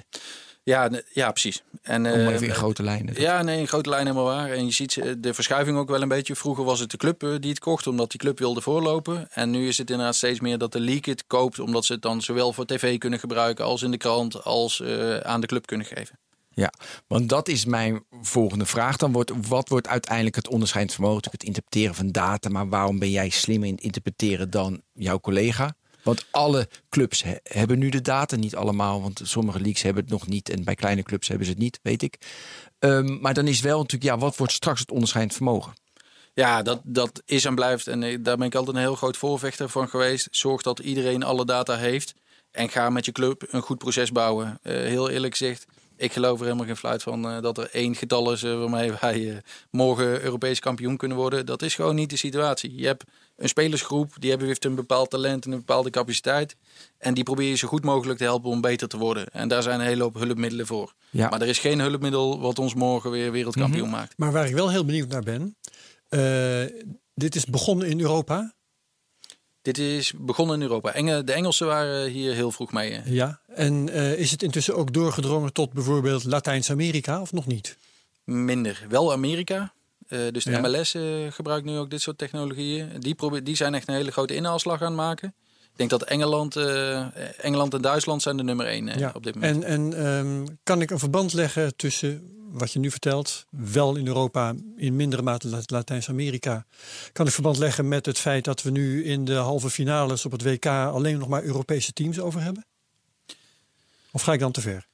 Ja, ja precies. En, Om eh, even in grote lijnen. Ja, nee, in grote lijn helemaal waar. En je ziet eh, de verschuiving ook wel een beetje. Vroeger was het de club eh, die het kocht, omdat die club wilde voorlopen. En nu is het inderdaad steeds meer dat de league het koopt, omdat ze het dan zowel voor tv kunnen gebruiken als in de krant, als aan de club kunnen geven. Ja, want dat is mijn volgende vraag. Dan wordt, wat wordt uiteindelijk het onderscheidend vermogen? Het interpreteren van data. Maar waarom ben jij slimmer in het interpreteren dan jouw collega? Want alle clubs he- hebben nu de data. Niet allemaal, want sommige leagues hebben het nog niet. En bij kleine clubs hebben ze het niet, weet ik. Ehm, maar dan is wel natuurlijk, ja, wat wordt straks het onderscheidend vermogen? Ja, dat, dat is en blijft. En eh, daar ben ik altijd een heel groot voorvechter van geweest. Zorg dat iedereen alle data heeft. En ga met je club een goed proces bouwen. Eh, heel eerlijk gezegd, ik geloof er helemaal geen fluit van eh, dat er één getal is eh, waarmee wij eh, morgen Europees kampioen kunnen worden. Dat is gewoon niet de situatie. Je hebt een spelersgroep, die hebben heeft een bepaald talent en een bepaalde capaciteit. En die probeer je zo goed mogelijk te helpen om beter te worden. En daar zijn een hele hoop hulpmiddelen voor. Ja. Maar er is geen hulpmiddel wat ons morgen weer wereldkampioen maakt. Maar waar ik wel heel benieuwd naar ben. eh, dit is begonnen in Europa. Dit is begonnen in Europa. Enge, de Engelsen waren hier heel vroeg mee. hè. Ja. En eh, is het intussen ook doorgedrongen tot bijvoorbeeld Latijns-Amerika of nog niet? Minder. Wel Amerika. Eh, dus de Ja. MLS eh, gebruikt nu ook dit soort technologieën. Die, die zijn echt een hele grote inhaalslag aan het maken. Ik denk dat Engeland, eh, Engeland en Duitsland zijn de nummer één eh, ja. op dit moment. En, en ehm, kan ik een verband leggen tussen wat je nu vertelt, wel in Europa, in mindere mate La- Latijns-Amerika. Kan ik verband leggen met het feit dat we nu in de halve finales op het WK alleen nog maar Europese teams over hebben? Of ga ik dan te ver?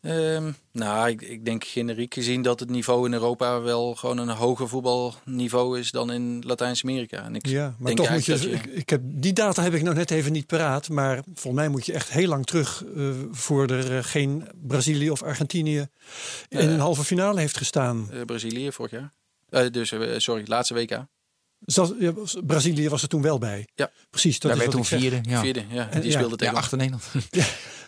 Ehm, nou, ik, ik denk generiek gezien dat het niveau in Europa wel gewoon een hoger voetbalniveau is dan in Latijns-Amerika. En ik Ja, maar denk toch moet je, ik, ik heb, die data heb ik nog net even niet paraat. Maar volgens mij moet je echt heel lang terug eh, voor er eh, geen Brazilië of Argentinië in Eh. een halve finale heeft gestaan. eh, Brazilië vorig jaar. Eh, dus, sorry, laatste WK. Ja, Brazilië was er toen wel bij. Ja. Precies, dat Daar is werd toen vierde. Ja. Vierde, ja. En- Die ja, speelde Ja, tegen ons. achter Nederland.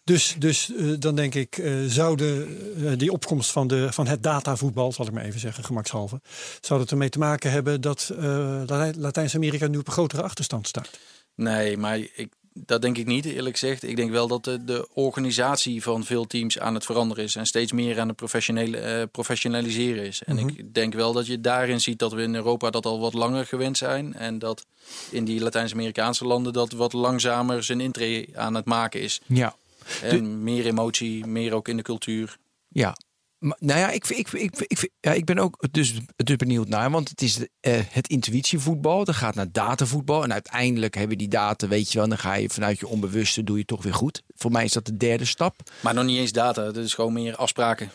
Dus, dus eh, dan denk ik, eh, zouden eh, die opkomst van, de, van het datavoetbal, zal ik maar even zeggen, gemakshalve, zou het ermee te maken hebben dat eh, Latijn- Latijns-Amerika nu op een grotere achterstand staat? Nee, maar ik, dat denk ik niet, eerlijk gezegd. Ik denk wel dat de, de organisatie van veel teams aan het veranderen is. En steeds meer aan het professionele, eh, professionaliseren is. En ik denk wel dat je daarin ziet dat we in Europa dat al wat langer gewend zijn. En dat in die Latijns-Amerikaanse landen dat wat langzamer zijn intree aan het maken is. Ja. En meer emotie, meer ook in de cultuur. Ja. Maar, nou ja, ik, ik, ik, ik, ja, ik ben ook dus, dus benieuwd naar. Want het is eh, het intuïtievoetbal. Dat gaat naar datavoetbal. En uiteindelijk hebben die data, weet je wel. Dan ga je vanuit je onbewuste, doe je toch weer goed. Voor mij is dat de derde stap. Maar nog niet eens data, dat is gewoon meer afspraken.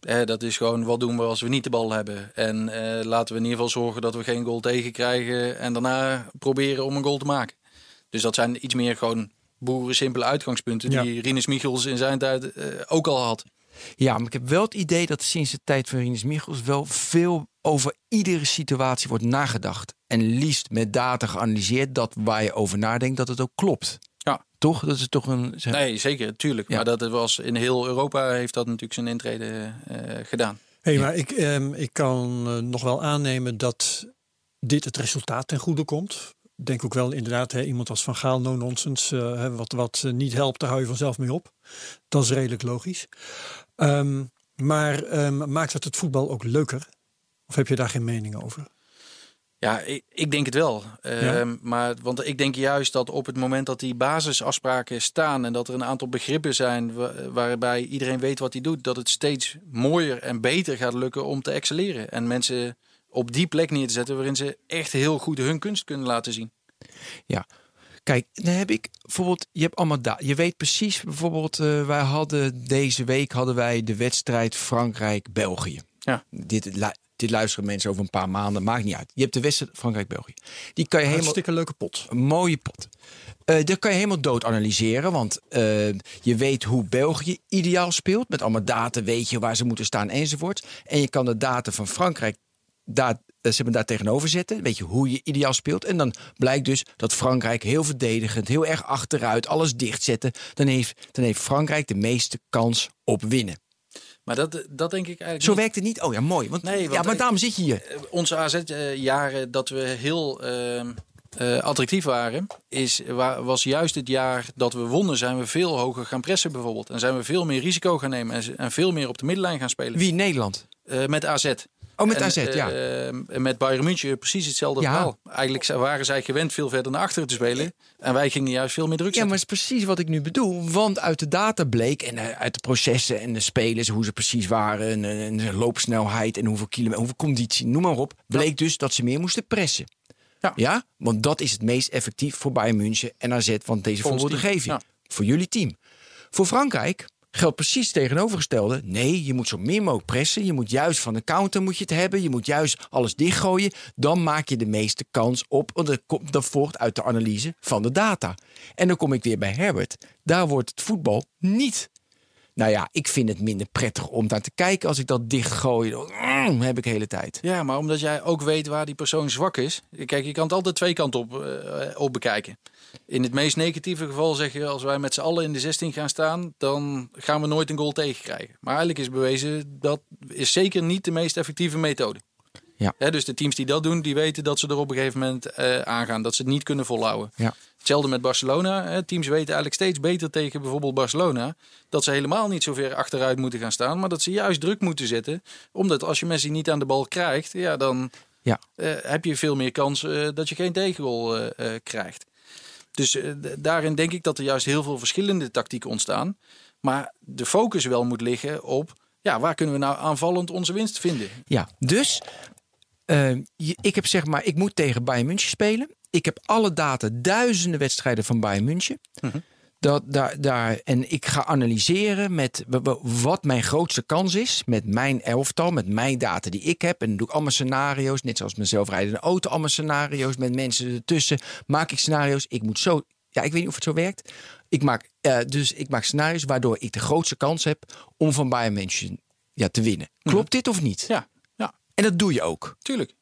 Eh, dat is gewoon wat doen we als we niet de bal hebben. En eh, laten we in ieder geval zorgen dat we geen goal tegenkrijgen. En daarna proberen om een goal te maken. Dus dat zijn iets meer gewoon boeren simpele uitgangspunten. Ja. Die Rinus Michels in zijn tijd eh, ook al had. Ja, maar ik heb wel het idee dat sinds de tijd van Rinus Michels wel veel over iedere situatie wordt nagedacht. En liefst met data geanalyseerd dat waar je over nadenkt, dat het ook klopt. Ja. Toch? Dat is toch een. zeg- Nee, zeker, tuurlijk. Ja. Maar dat was in heel Europa heeft dat natuurlijk zijn intrede eh, gedaan. Hey, maar ik, ehm, ik kan eh, nog wel aannemen dat dit het resultaat ten goede komt. Ik Denk ook wel inderdaad, hè, iemand als Van Gaal, no nonsense, eh, wat, wat eh, niet helpt, daar hou je vanzelf mee op. Dat is redelijk logisch. Ehm, Maar ehm, maakt het het voetbal ook leuker? Of heb je daar geen mening over? Ja, ik, ik denk het wel. Ehm, maar, want ik denk juist dat op het moment dat die basisafspraken staan en dat er een aantal begrippen zijn wa- waarbij iedereen weet wat hij doet, dat het steeds mooier en beter gaat lukken om te excelleren. En mensen op die plek neer te zetten waarin ze echt heel goed hun kunst kunnen laten zien. Ja. Kijk, dan heb ik bijvoorbeeld, je hebt allemaal da Je weet precies, bijvoorbeeld, eh, wij hadden deze week hadden wij de wedstrijd Frankrijk-België. Ja. Dit, lu- dit luisteren mensen over een paar maanden, maakt niet uit. Je hebt de wedstrijd Frankrijk-België. Die kan je helemaal Hartstikke leuke pot. een mooie pot. Eh daar kan je helemaal dood analyseren, want eh, je weet hoe België ideaal speelt. Met allemaal data weet je waar ze moeten staan enzovoort. En je kan de data van Frankrijk daar, eh, zeg maar, daar tegenover zetten. Weet je hoe je ideaal speelt. En dan blijkt dus dat Frankrijk heel verdedigend, heel erg achteruit, alles dichtzetten. Dan heeft, dan heeft Frankrijk de meeste kans op winnen. Maar dat, dat denk ik eigenlijk Zo niet. werkt het niet. Oh ja, mooi. Want, Nee, want ja, maar ik- daarom zit je hier. Eh, onze AZ-jaren dat we heel ehm, eh, attractief waren, is, wa- was juist het jaar dat we wonnen. Zijn we veel hoger gaan pressen bijvoorbeeld. En zijn we veel meer risico gaan nemen en, en veel meer op de middenlijn gaan spelen. Wie? Nederland. Eh, met AZ. Oh, met En, AZ, ja. eh, en met Bayern München precies hetzelfde Ja. verhaal. Eigenlijk waren zij gewend veel verder naar achteren te spelen. En wij gingen juist veel meer druk Ja, zetten. maar het is precies wat ik nu bedoel. Want uit de data bleek, en eh, uit de processen en de spelers, hoe ze precies waren, en, eh, de loopsnelheid en hoeveel kilometer, hoeveel conditie, noem maar op, bleek dus dat ze meer moesten pressen. Ja. Want dat is het meest effectief voor Bayern München en AZ, want deze voorbeelden geef je. ja. Voor jullie team. Voor Frankrijk geldt precies tegenovergestelde. Nee, je moet zo min mogelijk pressen. Je moet juist van de counter moet je het hebben. Je moet juist alles dichtgooien. Dan maak je de meeste kans op. Want dat, komt, dat volgt uit de analyse van de data. En dan kom ik weer bij Herbert. Daar wordt het voetbal niet. Nou ja, ik vind het minder prettig om daar te kijken. Als ik dat dichtgooi, mm, heb ik de hele tijd. Ja, maar omdat jij ook weet waar die persoon zwak is. Kijk, je kan het altijd twee kanten op, eh, op bekijken. In het meest negatieve geval zeg je, als wij met z'n allen in de 16 gaan staan, dan gaan we nooit een goal tegenkrijgen. Maar eigenlijk is bewezen, dat is zeker niet de meest effectieve methode. Ja. Dus de teams die dat doen, die weten dat ze er op een gegeven moment eh, aangaan. Dat ze het niet kunnen volhouden. Ja. Hetzelfde met Barcelona. Teams weten eigenlijk steeds beter tegen bijvoorbeeld Barcelona. Dat ze helemaal niet zo ver achteruit moeten gaan staan. Maar dat ze juist druk moeten zetten. Omdat als je Messi niet aan de bal krijgt, ja, dan Ja. eh, heb je veel meer kans eh, dat je geen tegengoal krijgt. Dus eh, daarin denk ik dat er juist heel veel verschillende tactieken ontstaan. Maar de focus wel moet liggen op... Ja, waar kunnen we nou aanvallend onze winst vinden? Ja, dus eh, ik heb zeg maar, ik moet tegen Bayern München spelen. Ik heb alle data, duizenden wedstrijden van Bayern München. Dat, daar, daar, en ik ga analyseren met wat mijn grootste kans is. Met mijn elftal, met mijn data die ik heb. En dan doe ik allemaal scenario's. Net zoals mijn zelfrijdende auto, allemaal scenario's. Met mensen ertussen. Maak ik scenario's. Ik moet zo. Ja, ik weet niet of het zo werkt. Ik maak, eh, dus ik maak scenario's waardoor ik de grootste kans heb om van Bayern München ja, te winnen. Klopt dit of niet? Ja, ja, En dat doe je ook. tuurlijk.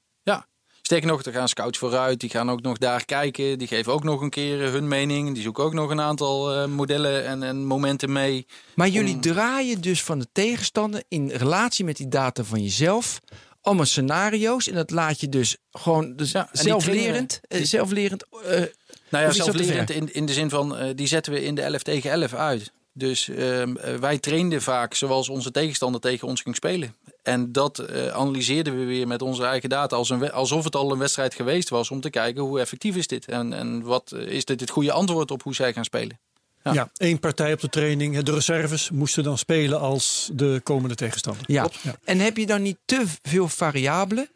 Sterker nog, er gaan scouts vooruit. Die gaan ook nog daar kijken. Die geven ook nog een keer eh, hun mening. Die zoeken ook nog een aantal eh, modellen en, en momenten mee. Maar jullie draaien dus van de tegenstander in relatie met die data van jezelf. Allemaal scenario's. En dat laat je dus gewoon dus Ja, en die zelflerend. eh, zelflerend eh, Nou ja, zelflerend in, in de zin van, die zetten we in de 11 tegen 11 uit. Dus ehm, eh, wij trainden vaak zoals onze tegenstander tegen ons ging spelen. En dat eh, analyseerden we weer met onze eigen data als een, we- alsof het al een wedstrijd geweest was. Om te kijken hoe effectief is dit. En, en wat eh, is dit het goede antwoord op hoe zij gaan spelen. Ja. Ja. één partij op de training. De reserves moesten dan spelen als de komende tegenstander. ja. En heb je dan niet te veel variabelen?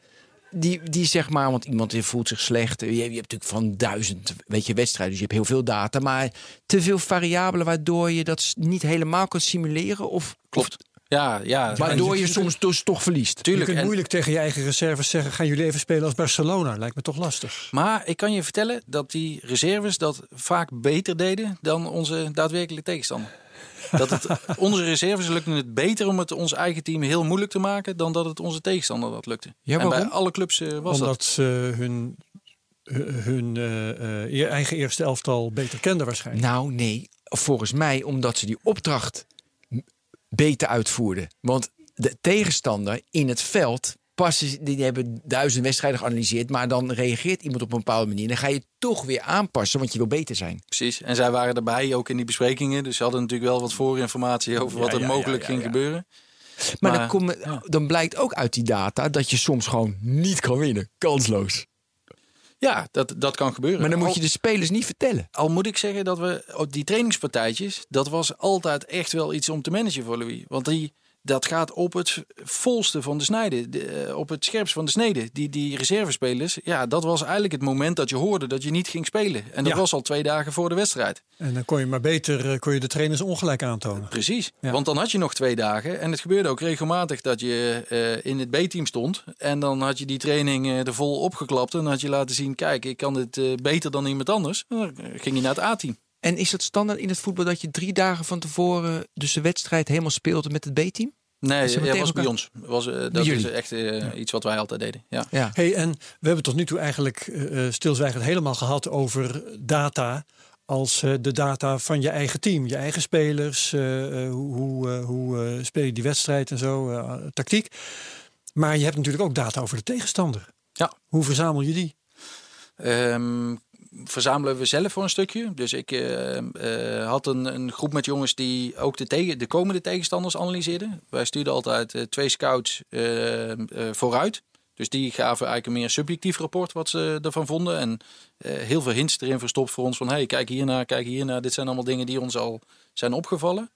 Die, die zeg maar, want iemand die voelt zich slecht. Je, je hebt natuurlijk van duizend weet je, wedstrijden, dus je hebt heel veel data. Maar te veel variabelen waardoor je dat niet helemaal kan simuleren? Of, Klopt. Ja, ja. Waardoor je soms dus toch verliest? Je Tuurlijk. kunt En- moeilijk tegen je eigen reserves zeggen... gaan jullie even spelen als Barcelona? Lijkt me toch lastig. Maar ik kan je vertellen dat die reserves dat vaak beter deden dan onze daadwerkelijke tegenstander. Dat het, onze reserves lukten het beter om het ons eigen team heel moeilijk te maken dan dat het onze tegenstander dat lukte. Ja, en bij alle clubs eh, was dat. Omdat ze hun, hun eh, eh, eigen eerste elftal beter kenden waarschijnlijk. Nou, nee. Volgens mij omdat ze die opdracht beter uitvoerden. Want de tegenstander in het veld. Passen, die hebben duizend wedstrijden geanalyseerd. Maar dan reageert iemand op een bepaalde manier. Dan ga je toch weer aanpassen, want je wil beter zijn. Precies. En zij waren erbij ook in die besprekingen. Dus ze hadden natuurlijk wel wat voorinformatie over wat er ja, mogelijk ja, ja, ging ja. gebeuren. Maar, Maar, dan, kom, dan blijkt ook uit die data dat je soms gewoon niet kan winnen. Kansloos. Ja, dat, dat kan gebeuren. Maar dan moet je de spelers niet vertellen. Al moet ik zeggen dat we op die trainingspartijtjes, dat was altijd echt wel iets om te managen voor Louis. Want die, dat gaat op het volste van de de, eh, op het scherpst van de snede. Die, die reservespelers, ja, dat was eigenlijk het moment dat je hoorde dat je niet ging spelen. En dat Ja. was al twee dagen voor de wedstrijd. En dan kon je maar beter eh, kon je de trainers ongelijk aantonen. Precies, Ja. want dan had je nog twee dagen. En het gebeurde ook regelmatig dat je eh, in het B-team stond. En dan had je die training eh, er vol opgeklapt. En dan had je laten zien, kijk, ik kan dit beter dan iemand anders. En dan ging je naar het A-team. En is dat standaard in het voetbal dat je drie dagen van tevoren dus de wedstrijd helemaal speelde met het B-team? Nee, dat was bij ons. Was, eh, dat Bij is jullie? echt eh, iets wat wij altijd deden. Ja. Ja. Hey, en we hebben tot nu toe eigenlijk eh, eh, stilzwijgend helemaal gehad over data als eh, de data van je eigen team, je eigen spelers, eh, eh, hoe, hoe, eh, hoe eh, speel je die wedstrijd en zo, eh, tactiek. Maar je hebt natuurlijk ook data over de tegenstander. Ja. Hoe verzamel je die? Ehm, verzamelen we zelf voor een stukje. Dus ik eh, eh, had een, een groep met jongens die ook de, tegen, de komende tegenstanders analyseerden. Wij stuurden altijd eh, twee scouts vooruit. Dus die gaven eigenlijk een meer subjectief rapport wat ze ervan vonden. En heel veel hints erin verstopt voor ons van... hey, kijk hiernaar, kijk hiernaar. Dit zijn allemaal dingen die ons al zijn opgevallen.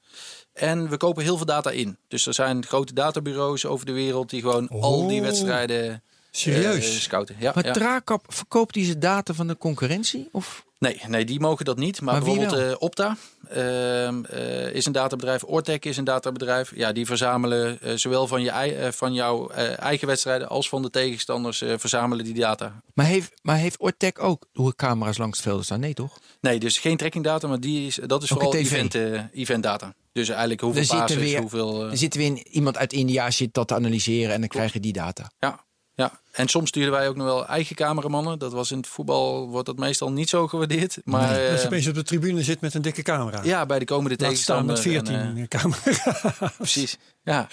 En we kopen heel veel data in. Dus er zijn grote databureaus over de wereld... die gewoon al die Oh. wedstrijden Serieus? eh, scouten. Ja, Maar ja. Traakap, verkoopt die ze data van de concurrentie? Of? Nee, nee, die mogen dat niet. Maar, bijvoorbeeld eh, Opta ehm, eh, is een databedrijf. Ortec is een databedrijf. Ja, die verzamelen zowel van, je, van jouw eigen wedstrijden als van de tegenstanders verzamelen die data. Maar heeft, maar heeft Ortec ook hoe camera's langs het veld staan? Nee, toch? Nee, dus geen trackingdata, maar die is, dat is Ook vooral event, event data. Dus eigenlijk hoeveel weer- hoeveel... Er zit weer iemand uit India zit dat te analyseren en dan krijg je die data. ja, ja, en soms stuurden wij ook nog wel eigen cameramannen. Dat was in het voetbal, wordt dat meestal niet zo gewaardeerd. Maar dat eh, je opeens op de tribune zit met een dikke camera. ja, bij de komende Laat staan met tegenstander. en, 14 eh, camera's. precies, ja.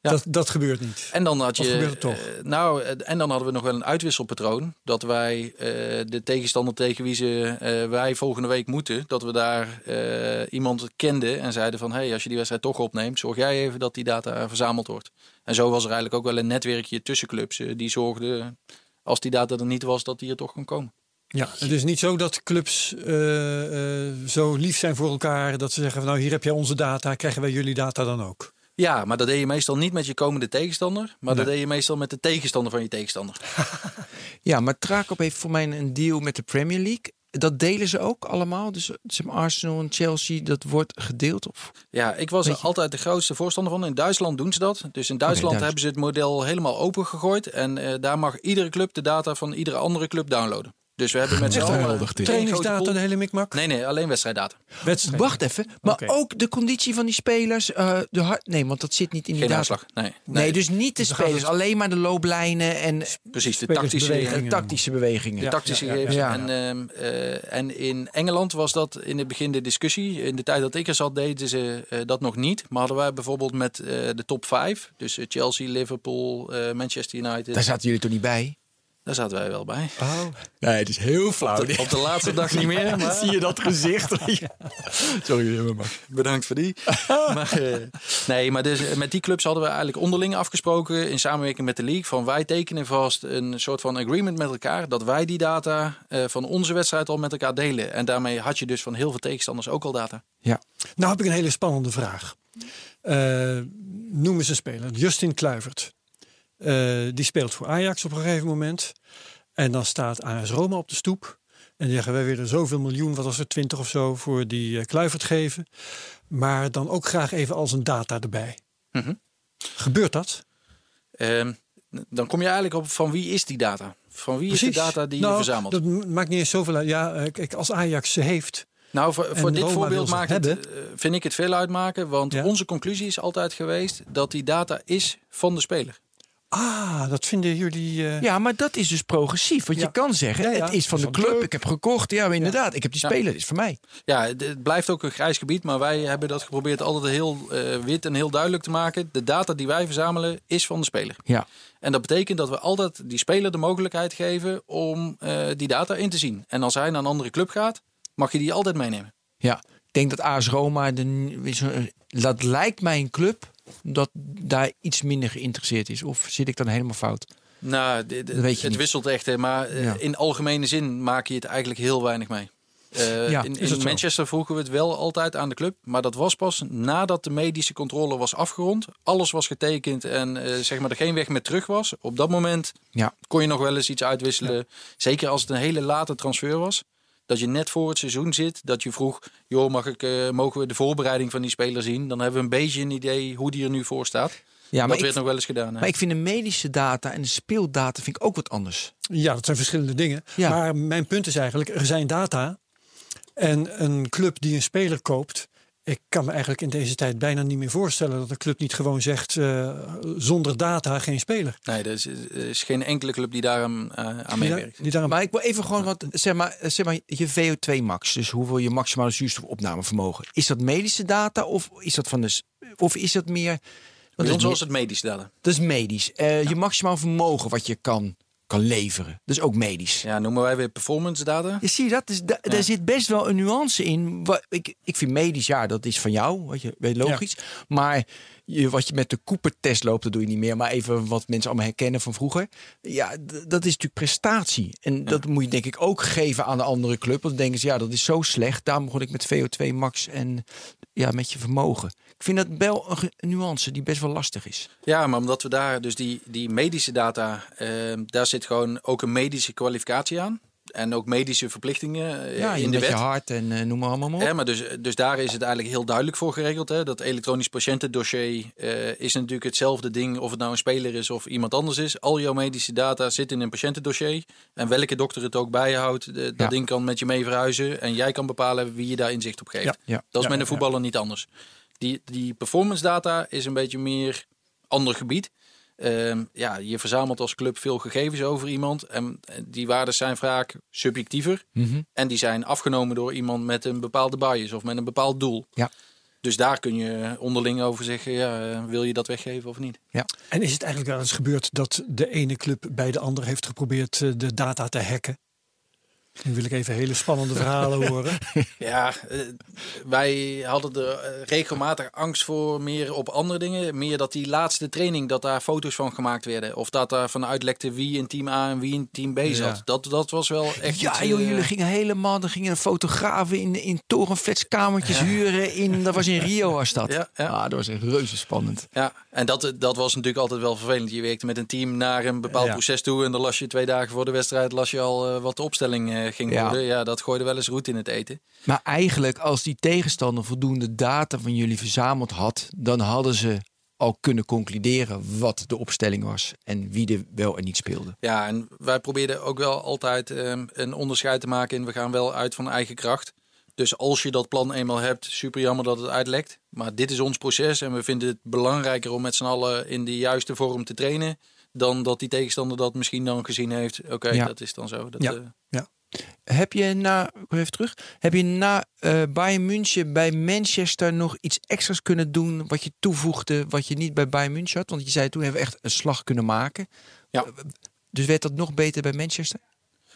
Ja. Dat, dat gebeurt niet. En dan had je. Of gebeurt het toch? eh, nou, eh, en dan hadden we nog wel een uitwisselpatroon. Dat wij eh, de tegenstander tegen wie ze wij volgende week moeten, dat we daar iemand kenden en zeiden van hey, als je die wedstrijd toch opneemt, zorg jij even dat die data verzameld wordt. En zo was er eigenlijk ook wel een netwerkje tussen clubs die zorgden, als die data er niet was, dat die er toch kon komen. Ja, het is niet zo dat clubs zo lief zijn voor elkaar dat ze zeggen van nou hier heb jij onze data, krijgen wij jullie data dan ook. Ja, maar dat deed je meestal niet met je komende tegenstander, maar dat deed je meestal met de tegenstander van je tegenstander. Ja, maar Traakop heeft voor mij een deal met de Premier League. Dat delen ze ook allemaal. Dus Arsenal en Chelsea, dat wordt gedeeld. Of? Ja, ik was er altijd de grootste voorstander van. In Duitsland doen ze dat. Dus in Duitsland Duits. hebben ze het model helemaal open gegooid. En eh, daar mag iedere club de data van iedere andere club downloaden. Dus we hebben met z'n allen Trainingsdata, de hele mikmak. Nee, nee, alleen wedstrijddata. Wedstrijd. Wacht even. Maar ook de conditie van die spelers. eh, de hart, nee, want dat zit niet in die Geen data. uitslag. Nee, Nee, nee, dus niet de Dus spelers. het- Alleen maar de looplijnen en precies. De tactische, Spelersbewegingen. de tactische bewegingen. Ja. tactische ja, ja, gegevens. ja. En, ehm, eh, en in Engeland was dat in het begin de discussie. In de tijd dat ik er zat, deden ze eh, dat nog niet. Maar hadden wij bijvoorbeeld met eh, de top 5. Dus Chelsea, Liverpool, eh, Manchester United. Daar zaten jullie toch niet bij? Daar zaten wij wel bij. Oh. Nee, het is heel flauw. Op de, op de laatste dag niet meer. Maar... Zie je dat gezicht? Sorry, maar. Bedankt voor die. maar, eh, nee, maar dus, eh, met die clubs hadden we eigenlijk onderling afgesproken in samenwerking met de league van wij tekenen vast een soort van agreement met elkaar dat wij die data eh, van onze wedstrijd al met elkaar delen. En daarmee had je dus van heel veel tegenstanders ook al data. Ja. Nou heb ik een hele spannende vraag. Eh, noem eens een speler. Justin Kluivert. Eh, die speelt voor Ajax op een gegeven moment. En dan staat AS Roma op de stoep. En die zeggen wij willen zoveel miljoen, wat was er 20 of zo, voor die eh, Kluivert geven. Maar dan ook graag even als een data erbij. Mhm. Gebeurt dat? Ehm, dan kom je eigenlijk op van wie is die data? Van wie is de data die nou, je verzamelt? Dat maakt niet eens zoveel uit. Ja, eh, kijk, als Ajax ze heeft. Nou, voor, voor dit Roma voorbeeld maakt het, hebben. vind ik het veel uitmaken. Want Ja. onze conclusie is altijd geweest dat die data is van de speler. Ah, dat vinden jullie. eh, ja, maar dat is dus progressief. Want Ja. je kan zeggen, Ja, ja. het is van Is de club. club. Ik heb gekocht. Ja, maar inderdaad. Ik heb die Ja. speler. is voor mij. Ja, het- het blijft ook een grijs gebied, maar wij hebben dat geprobeerd altijd heel eh, wit en heel duidelijk te maken. De data die wij verzamelen is van de speler. Ja. En dat betekent dat we altijd die speler de mogelijkheid geven om eh, die data in te zien. En als hij naar een andere club gaat, mag je die altijd meenemen. Ja. Ik denk dat AS Roma, de, dat lijkt mij een club dat daar iets minder geïnteresseerd is? Of zit ik dan helemaal fout? Nou, weet je het niet. wisselt echt. Hè, maar eh, Ja. in algemene zin maak je het eigenlijk heel weinig mee. Eh, Ja, in in zo? Manchester vroegen we het wel altijd aan de club. Maar dat was pas nadat de medische controle was afgerond. Alles was getekend en eh, zeg maar er geen weg meer terug was. Op dat moment Ja. kon je nog wel eens iets uitwisselen. Zeker als het een hele late transfer was. Dat je net voor het seizoen zit. Dat je vroeg, joh, mag ik, eh, mogen we de voorbereiding van die speler zien? Dan hebben we een beetje een idee hoe die er nu voor staat. Ja, dat maar werd ik, nog wel eens gedaan. hè. maar ik vind de medische data en de speeldata vind ik ook wat anders. Ja, dat zijn verschillende dingen. Ja. Maar mijn punt is eigenlijk, er zijn data. En een club die een speler koopt. Ik kan me eigenlijk in deze tijd bijna niet meer voorstellen dat een club niet gewoon zegt eh, zonder data geen speler. Nee, er is, er is geen enkele club die daar aan, eh, aan Die, daar- meewerkt. die daarom- Maar ik wil even gewoon wat, zeg maar, zeg maar je VO2 max, dus hoeveel je maximale zuurstofopnamevermogen. Is dat medische data of is dat van de, of is dat meer? Bij dat, ons is was het medisch data. dat is medisch. Eh, Je maximaal vermogen wat je kan, kan leveren. Dat is ook medisch. Ja, noemen wij weer performance data. Je ziet dat, dus da- daar zit best wel een nuance in. Ik, ik vind medisch, ja, dat is van jou, wat je weet logisch. Maar je, wat je met de Cooper-test loopt, dat doe je niet meer. Maar even wat mensen allemaal herkennen van vroeger. Ja, dat is natuurlijk prestatie. En dat moet je denk ik ook geven aan de andere club. Want dan denken ze, ja, dat is zo slecht. Daarom begon ik met VO2 max en ja, met je vermogen. Ik vind dat wel een, nuance die best wel lastig is. Ja, maar omdat we daar dus die, die medische data, eh, daar zit gewoon ook een medische kwalificatie aan. En ook medische verplichtingen eh, Ja, in de wet. je hart en eh, noem maar allemaal maar op. Ja, maar dus, dus daar is het eigenlijk heel duidelijk voor geregeld. Hè? Dat elektronisch patiëntendossier eh, is natuurlijk hetzelfde ding of het nou een speler is of iemand anders is. Al jouw medische data zit in een patiëntendossier. En welke dokter het ook bijhoudt, dat Ja. ding kan met je mee verhuizen. En jij kan bepalen wie je daar inzicht op geeft. Ja. Ja. Dat is Ja, met een ja. voetballer niet anders. Die, die performance data is een beetje meer ander gebied. Ehm, ja, je verzamelt als club veel gegevens over iemand. En die waarden zijn vaak subjectiever. Mhm. En die zijn afgenomen door iemand met een bepaalde bias of met een bepaald doel. Ja. Dus daar kun je onderling over zeggen, ja, eh, wil je dat weggeven of niet? Ja. En is het eigenlijk wel eens gebeurd dat de ene club bij de andere heeft geprobeerd eh, de data te hacken? Nu wil ik even hele spannende verhalen horen. Ja, eh, wij hadden er eh, regelmatig angst voor meer op andere dingen. Meer dat die laatste training, dat daar foto's van gemaakt werden. Of dat daar vanuit lekte wie in team A en wie in team B zat. Dat, dat was wel echt Ja, joh, eh, jullie gingen helemaal, dan gingen fotografen in, in torenfletskamertjes huren. In, dat was in Rio was dat. Ja, ja. Ah, dat was echt reuze spannend. Ja, en dat, dat was natuurlijk altijd wel vervelend. Je werkte met een team naar een bepaald Ja. proces toe. En dan las je twee dagen voor de wedstrijd las je al wat de opstelling ging Ja. worden. Ja, dat gooide wel eens roet in het eten. Maar eigenlijk, als die tegenstander voldoende data van jullie verzameld had, dan hadden ze al kunnen concluderen wat de opstelling was en wie er wel en niet speelde. Ja, en wij probeerden ook wel altijd eh, een onderscheid te maken. in we gaan wel uit van eigen kracht. Dus als je dat plan eenmaal hebt, super jammer dat het uitlekt. Maar dit is ons proces en we vinden het belangrijker om met z'n allen in de juiste vorm te trainen. Dan dat die tegenstander dat misschien dan gezien heeft. Oké, Ja. dat is dan zo. Dat, Ja. eh. Heb je na, even terug, heb je na eh Bayern München bij Manchester nog iets extra's kunnen doen wat je toevoegde, wat je niet bij Bayern München had? Want je zei toen hebben we echt een slag kunnen maken. Ja. Dus werd dat nog beter bij Manchester?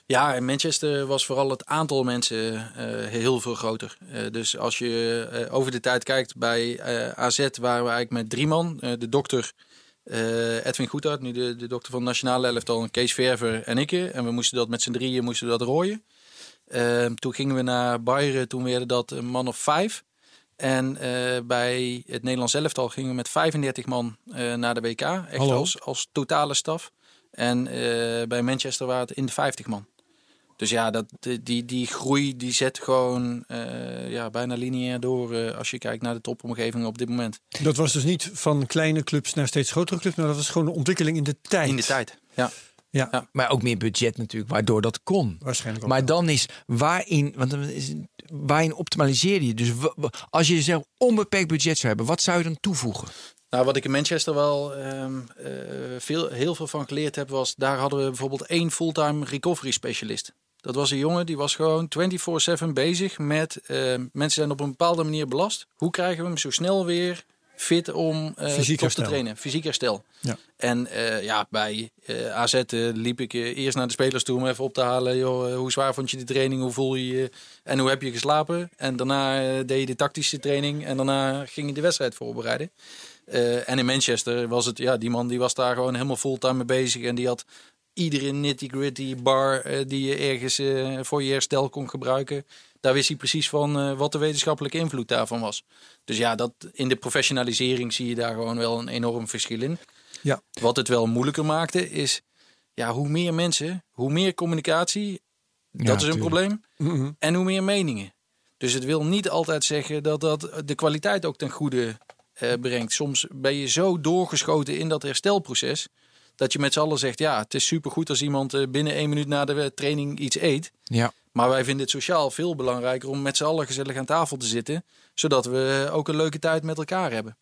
Ja, in Manchester was vooral het aantal mensen eh, heel veel groter. Eh, dus als je over de tijd kijkt, bij AZ waren we eigenlijk met drie man. De dokter eh, Edwin Goedhart, nu de, de dokter van het Nationale Elftal, Kees Verver en ik. En we moesten dat met z'n drieën moesten dat rooien. Eh, toen gingen we naar Bayern, toen werden dat een man of vijf. En eh, bij het Nederlands elftal gingen we met 35 man eh, naar de WK. Echt Hallo. als, als totale staf. En bij Manchester waren het in de 50 man. Dus ja, dat, die, die groei die zet gewoon eh, ja, bijna lineair door eh, als je kijkt naar de topomgeving op dit moment. Dat was dus niet van kleine clubs naar steeds grotere clubs, maar dat was gewoon een ontwikkeling in de tijd. In de tijd. Ja. Ja, Ja. Maar ook meer budget natuurlijk, waardoor dat kon. waarschijnlijk ook. Maar dan is waarin, want is, waarin optimaliseer je? Dus als je zelf onbeperkt budget zou hebben, wat zou je dan toevoegen? Nou, wat ik in Manchester wel ehm, eh, veel, heel veel van geleerd heb, was daar hadden we bijvoorbeeld één fulltime recovery specialist. Dat was een jongen die was gewoon 24/7 bezig met eh, mensen zijn op een bepaalde manier belast. Hoe krijgen we hem zo snel weer fit om eh Fysiek te trainen? Fysiek herstel. Ja. En eh, ja, bij AZ liep ik eerst naar de spelers toe om even op te halen. Joh, hoe zwaar vond je de training? Hoe voel je je? En hoe heb je geslapen? En daarna deed je de tactische training. En daarna ging je de wedstrijd voorbereiden. En in Manchester was het, ja, die man die was daar gewoon helemaal fulltime mee bezig. En die had iedere nitty-gritty bar eh, die je ergens eh, voor je herstel kon gebruiken. Daar wist hij precies van eh, wat de wetenschappelijke invloed daarvan was. Dus ja, dat, in de professionalisering zie je daar gewoon wel een enorm verschil in. Ja. Wat het wel moeilijker maakte is, ja, hoe meer mensen, hoe meer communicatie, dat Ja, is een tuurlijk. probleem. Mhm. En hoe meer meningen. Dus het wil niet altijd zeggen dat dat de kwaliteit ook ten goede brengt. Soms ben je zo doorgeschoten in dat herstelproces. Dat je met z'n allen zegt, ja, het is supergoed als iemand eh, binnen één minuut na de training iets eet. Ja. Maar wij vinden het sociaal veel belangrijker om met z'n allen gezellig aan tafel te zitten. Zodat we ook een leuke tijd met elkaar hebben.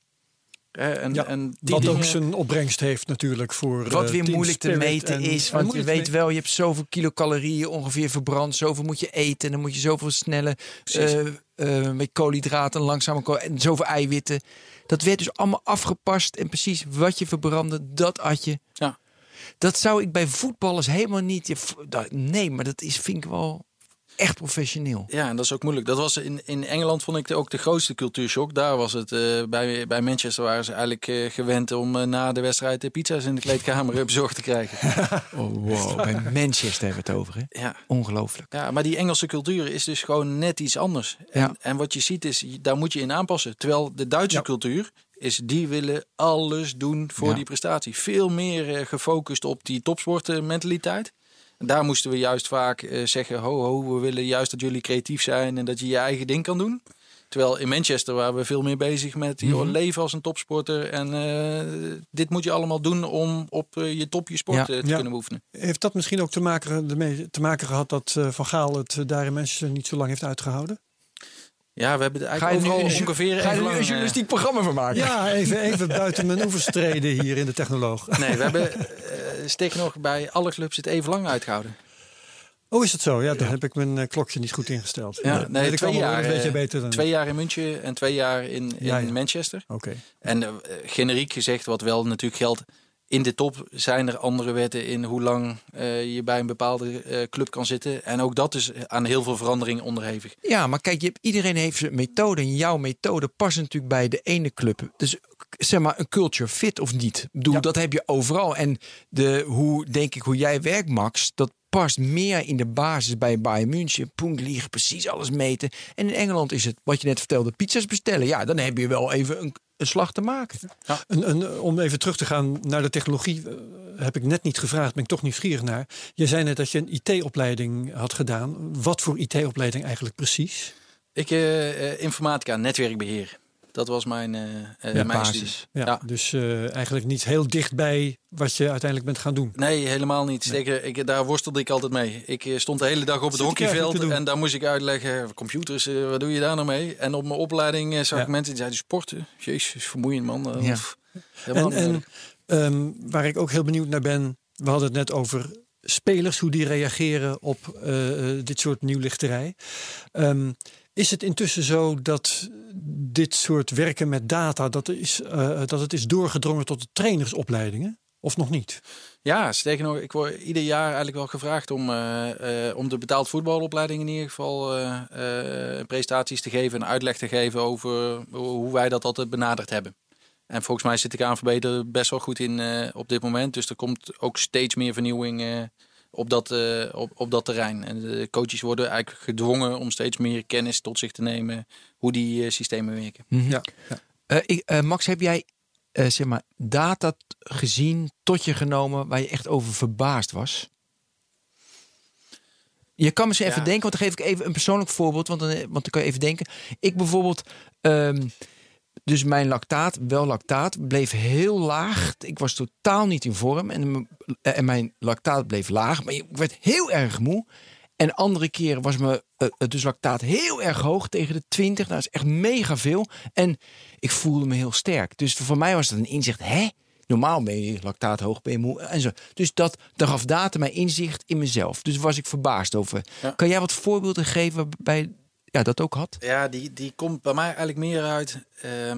Eh, en, Ja, en die Wat ook zijn opbrengst heeft natuurlijk voor Wat eh, weer moeilijk te meten en- is. Want je weet wel, je hebt zoveel kilocalorieën ongeveer verbrand. Zoveel moet je eten. En dan moet je zoveel snelle eh, eh, met koolhydraten, langzame kool en zoveel eiwitten. Dat werd dus allemaal afgepast. En precies wat je verbrandde, dat at je. Ja. Dat zou ik bij voetballers helemaal niet... Nee, maar dat is, vind ik wel echt professioneel. Ja, en dat is ook moeilijk. Dat was in, in Engeland vond ik de- ook de grootste cultuurshock. Daar was het eh, bij, bij Manchester waren ze eigenlijk eh, gewend om eh, na de wedstrijd de pizza's in de kleedkamer bezorgd te krijgen. Oh, wow. bij Manchester hebben we het over, hè? Ja. Ongelooflijk. ja, maar die Engelse cultuur is dus gewoon net iets anders. En, Ja. en wat je ziet is, daar moet je in aanpassen. Terwijl de Duitse Ja. cultuur is, die willen alles doen voor Ja. die prestatie. Veel meer gefocust op die topsportmentaliteit. Daar moesten we juist vaak eh, zeggen, ho ho, we willen juist dat jullie creatief zijn en dat je je eigen ding kan doen. Terwijl in Manchester waren we veel meer bezig met joh, Mhm. leven als een topsporter. En eh, dit moet je allemaal doen om op eh, je top je sport Ja. te Ja. kunnen beoefenen. Heeft dat misschien ook te maken, te maken gehad dat Van Gaal het daar in Manchester niet zo lang heeft uitgehouden? Ja, we hebben er Ga je eigenlijk nu een ongeveer Ga je even er nu lang, een eh, journalistiek programma van maken? Ja, even, even buiten mijn oevers treden hier in de technoloog. Nee, we hebben uh, sterker nog bij alle clubs het even lang uitgehouden. Oh, is het zo? Ja, dan heb ik mijn eh, klokje niet goed ingesteld. Ja, Dat nee, twee jaar, dat weet je eh, beter dan... Twee jaar in München en twee jaar in, in Ja, ja. Manchester. Oké. En eh, generiek gezegd, wat wel natuurlijk geldt. In de top zijn er andere wetten in hoe lang eh, je bij een bepaalde eh, club kan zitten. En ook dat is aan heel veel verandering onderhevig. Ja, maar kijk, je hebt, iedereen heeft zijn methode. En jouw methode past natuurlijk bij de ene club. Dus zeg maar, een culture fit of niet. Bedoel, Ja. dat heb je overal. En de, hoe, denk ik, hoe jij werkt, Max, dat past meer in de basis bij Bayern München. Punkt liggen, precies alles meten. En in Engeland is het, wat je net vertelde, pizza's bestellen. Ja, dan heb je wel even een, een slag te maken. Een, een, om even terug te gaan naar de technologie, eh, heb ik net niet gevraagd, ben ik toch nieuwsgierig naar. Je zei net dat je een IT-opleiding had gedaan. Wat voor IT-opleiding eigenlijk precies? Ik, eh, eh, informatica, netwerkbeheer. Dat was mijn, Ja, mijn basis. Ja, Ja. Dus eh, eigenlijk niet heel dichtbij wat je uiteindelijk bent gaan doen. Nee, helemaal niet. Zeker, ik, daar worstelde ik altijd mee. Ik stond de hele dag op het hockeyveld en daar moest ik uitleggen, computers, wat doe je daar nou mee? En op mijn opleiding zag ik mensen die zeiden, sporten, jezus, vermoeiend man. Ja. En, ehm, waar ik ook heel benieuwd naar ben, we hadden het net over spelers, hoe die reageren op dit soort nieuwlichterij. Ehm, is het intussen zo dat dit soort werken met data, dat, is, eh, dat het is doorgedrongen tot de trainersopleidingen? Of nog niet? Ja, sterker nog, ik word ieder jaar eigenlijk wel gevraagd om, eh, eh, om de betaald voetbalopleiding in ieder geval eh, presentaties te geven en uitleg te geven over hoe wij dat altijd benaderd hebben. En volgens mij zit de KNVB er best wel goed in op dit moment. Dus er komt ook steeds meer vernieuwing op, dat, eh, op, op dat terrein. En de coaches worden eigenlijk gedwongen om steeds meer kennis tot zich te nemen hoe die eh, systemen werken. Ja. Eh, ik, eh, Max, heb jij eh, zeg maar, data gezien, tot je genomen, waar je echt over verbaasd was? Je kan misschien even Ja. denken, want dan geef ik even een persoonlijk voorbeeld. Want dan, want dan kan je even denken. Ik bijvoorbeeld, ehm, dus mijn lactaat, wel lactaat, bleef heel laag. Ik was totaal niet in vorm. En, eh, en mijn lactaat bleef laag. Maar ik werd heel erg moe. En andere keren was mijn eh, eh, dus lactaat heel erg hoog tegen de 20. Nou, dat is echt mega veel. En ik voelde me heel sterk. Dus voor mij was dat een inzicht. Hè? Normaal ben je lactaat hoog, ben je moe en zo. Dus dat, dat gaf data mij inzicht in mezelf. Dus was ik verbaasd over. Ja. Kan jij wat voorbeelden geven waarbij ja, dat ook had? Ja, die, die komt bij mij eigenlijk meer uit. eh,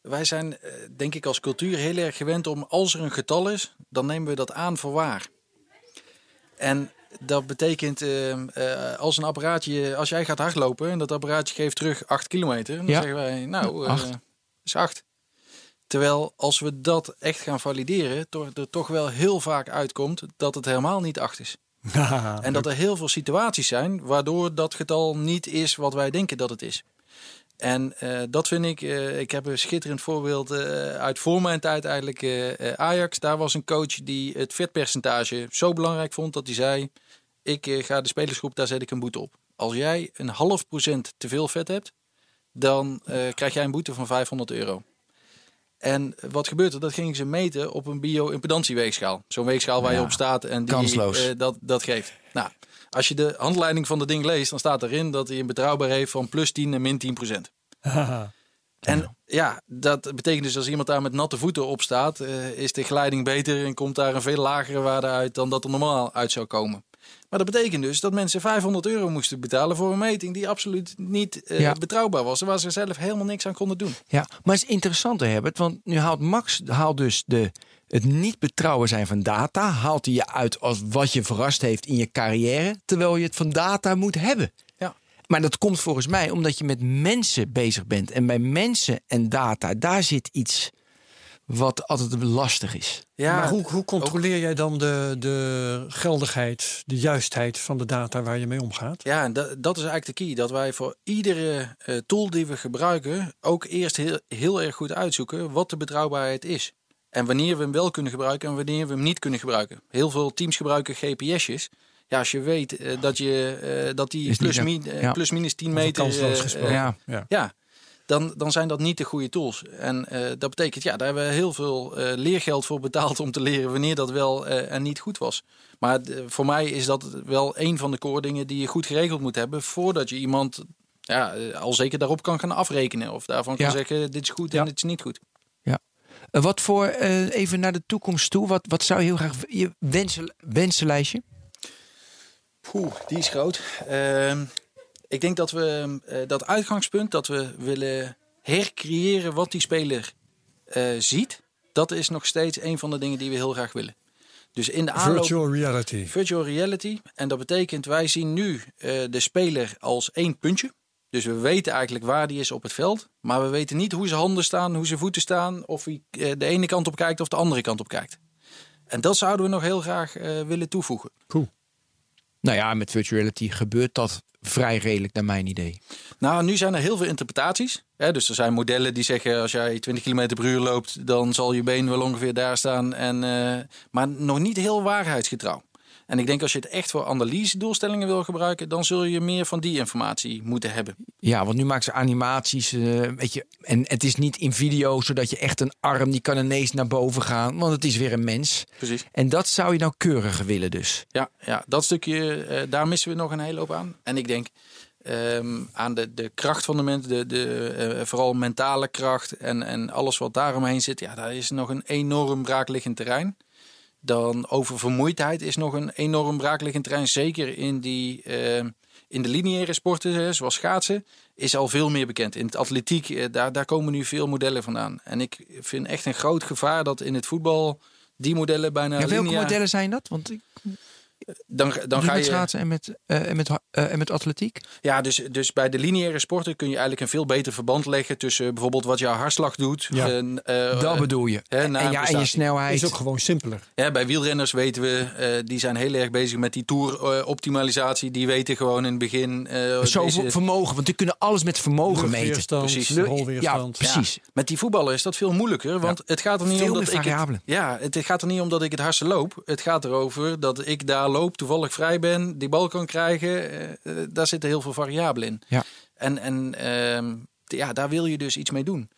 wij zijn, eh, denk ik, als cultuur heel erg gewend om als er een getal is, dan nemen we dat aan voor waar. En dat betekent, eh, eh, als een apparaatje, als jij gaat hardlopen en dat apparaatje geeft terug 8 kilometer, dan Ja. zeggen wij, nou, eh, Acht. is 8. Terwijl als we dat echt gaan valideren, er toch wel heel vaak uitkomt dat het helemaal niet acht is. En dat er heel veel situaties zijn waardoor dat getal niet is wat wij denken dat het is. En eh, dat vind ik, eh, ik heb een schitterend voorbeeld eh, uit voor mijn tijd eigenlijk. Ajax, daar was een coach die het vetpercentage zo belangrijk vond dat hij zei... ik ga de spelersgroep, daar zet ik een boete op. Als jij een half procent te veel vet hebt, dan krijg jij een boete van 500 euro. En wat gebeurt er? Dat gingen ze meten op een bio-impedantieweegschaal. Zo'n weegschaal waar je op staat en die kansloos. eh, dat, dat geeft. Nou, als je de handleiding van dat ding leest, dan staat erin dat hij een betrouwbaar heeft van plus 10 en min 10 procent. En ja, dat betekent dus als iemand daar met natte voeten op staat, eh, is de glijding beter en komt daar een veel lagere waarde uit dan dat er normaal uit zou komen. Maar dat betekent dus dat mensen 500 euro moesten betalen voor een meting die absoluut niet eh, Ja. betrouwbaar was. en Waar ze zelf helemaal niks aan konden doen. Ja, maar het is interessant, Herbert. Want nu haalt Max haalt dus de, het niet betrouwen zijn van data... haalt hij je uit als wat je verrast heeft in je carrière... terwijl je het van data moet hebben. Ja. Maar dat komt volgens mij omdat je met mensen bezig bent. En bij mensen en data, daar zit iets wat altijd lastig is. Ja, maar hoe, hoe controleer jij dan de, de geldigheid, de juistheid van de data waar je mee omgaat? Ja, en dat, dat is eigenlijk de key. Dat wij voor iedere eh, tool die we gebruiken ook eerst heel, heel erg goed uitzoeken wat de betrouwbaarheid is. En wanneer we hem wel kunnen gebruiken en wanneer we hem niet kunnen gebruiken. Heel veel teams gebruiken GPS'jes. Ja, als je weet eh, dat, je, eh, dat die plus, min, ja. plus minus 10 Over meter... ja. Ja. ja, dan, dan zijn dat niet de goede tools. En eh, dat betekent, ja, daar hebben we heel veel eh, leergeld voor betaald om te leren wanneer dat wel eh, en niet goed was. Maar eh, voor mij is dat wel een van de core dingen die je goed geregeld moet hebben voordat je iemand ja, eh, al zeker daarop kan gaan afrekenen. Of daarvan kan Ja. zeggen, dit is goed en Ja. dit is niet goed. Eh, Wat voor, eh, even naar de toekomst toe, wat, wat zou je heel graag, je wensen, wensenlijstje? Poeh, die is groot. Ehm, ik denk dat we eh, dat uitgangspunt dat we willen hercreëren wat die speler eh, ziet, dat is nog steeds een van de dingen die we heel graag willen. Dus in de aanloop Virtual reality. virtual reality. En dat betekent, wij zien nu eh, de speler als één puntje. Dus we weten eigenlijk waar die is op het veld. Maar we weten niet hoe zijn handen staan, hoe zijn voeten staan. Of hij de ene kant op kijkt of de andere kant op kijkt. En dat zouden we nog heel graag willen toevoegen. Nou ja, met virtual reality gebeurt dat vrij redelijk naar mijn idee. Nou, nu zijn er heel veel interpretaties. Hè, dus er zijn modellen die zeggen als jij 20 km per uur loopt, dan zal je been wel ongeveer daar staan. En, eh, maar nog niet heel waarheidsgetrouw. En ik denk als je het echt voor analyse doelstellingen wil gebruiken, dan zul je meer van die informatie moeten hebben. Ja, want nu maken ze animaties, eh, weet je, en het is niet in video, zodat je echt een arm, die kan ineens naar boven gaan, want het is weer een mens. Precies. En dat zou je nou keuriger willen dus. Ja, ja dat stukje, eh, daar missen we nog een hele hoop aan. En ik denk ehm, aan de, de kracht van de mens, de, de, eh, vooral mentale kracht en, en alles wat daaromheen zit. Ja, daar is nog een enorm braakliggend terrein. Dan over vermoeidheid is nog een enorm braakliggend terrein. Zeker in, die, eh, in de lineaire sporten, zoals schaatsen, is al veel meer bekend. In het atletiek, eh, daar, daar komen nu veel modellen vandaan. En ik vind echt een groot gevaar dat in het voetbal die modellen bijna ja, welke modellen zijn dat? Want ik Dan, dan doe ga met je... schaatsen en met, eh, en met, eh, en met atletiek. Ja, dus, dus bij de lineaire sporten kun je eigenlijk een veel beter verband leggen tussen bijvoorbeeld wat jouw hartslag doet. Ja. en, eh, dat bedoel je. hè, en, ja, en je snelheid. Is ook gewoon simpeler. Ja, bij wielrenners weten we, eh, die zijn heel erg bezig met die tour-optimalisatie. die weten gewoon in het begin. eh, deze- vermogen, want die kunnen alles met vermogen meten. Precies. Ja, precies. Met die voetballen is dat veel moeilijker. Want het gaat er niet Veel om dat ik. Het, ja, het gaat er niet om dat ik het hardste loop. Het gaat erover dat ik daar loop, toevallig vrij ben, die bal kan krijgen. eh, eh, daar zitten heel veel variabelen in. Ja. En, en ehm, ja, daar wil je dus iets mee doen.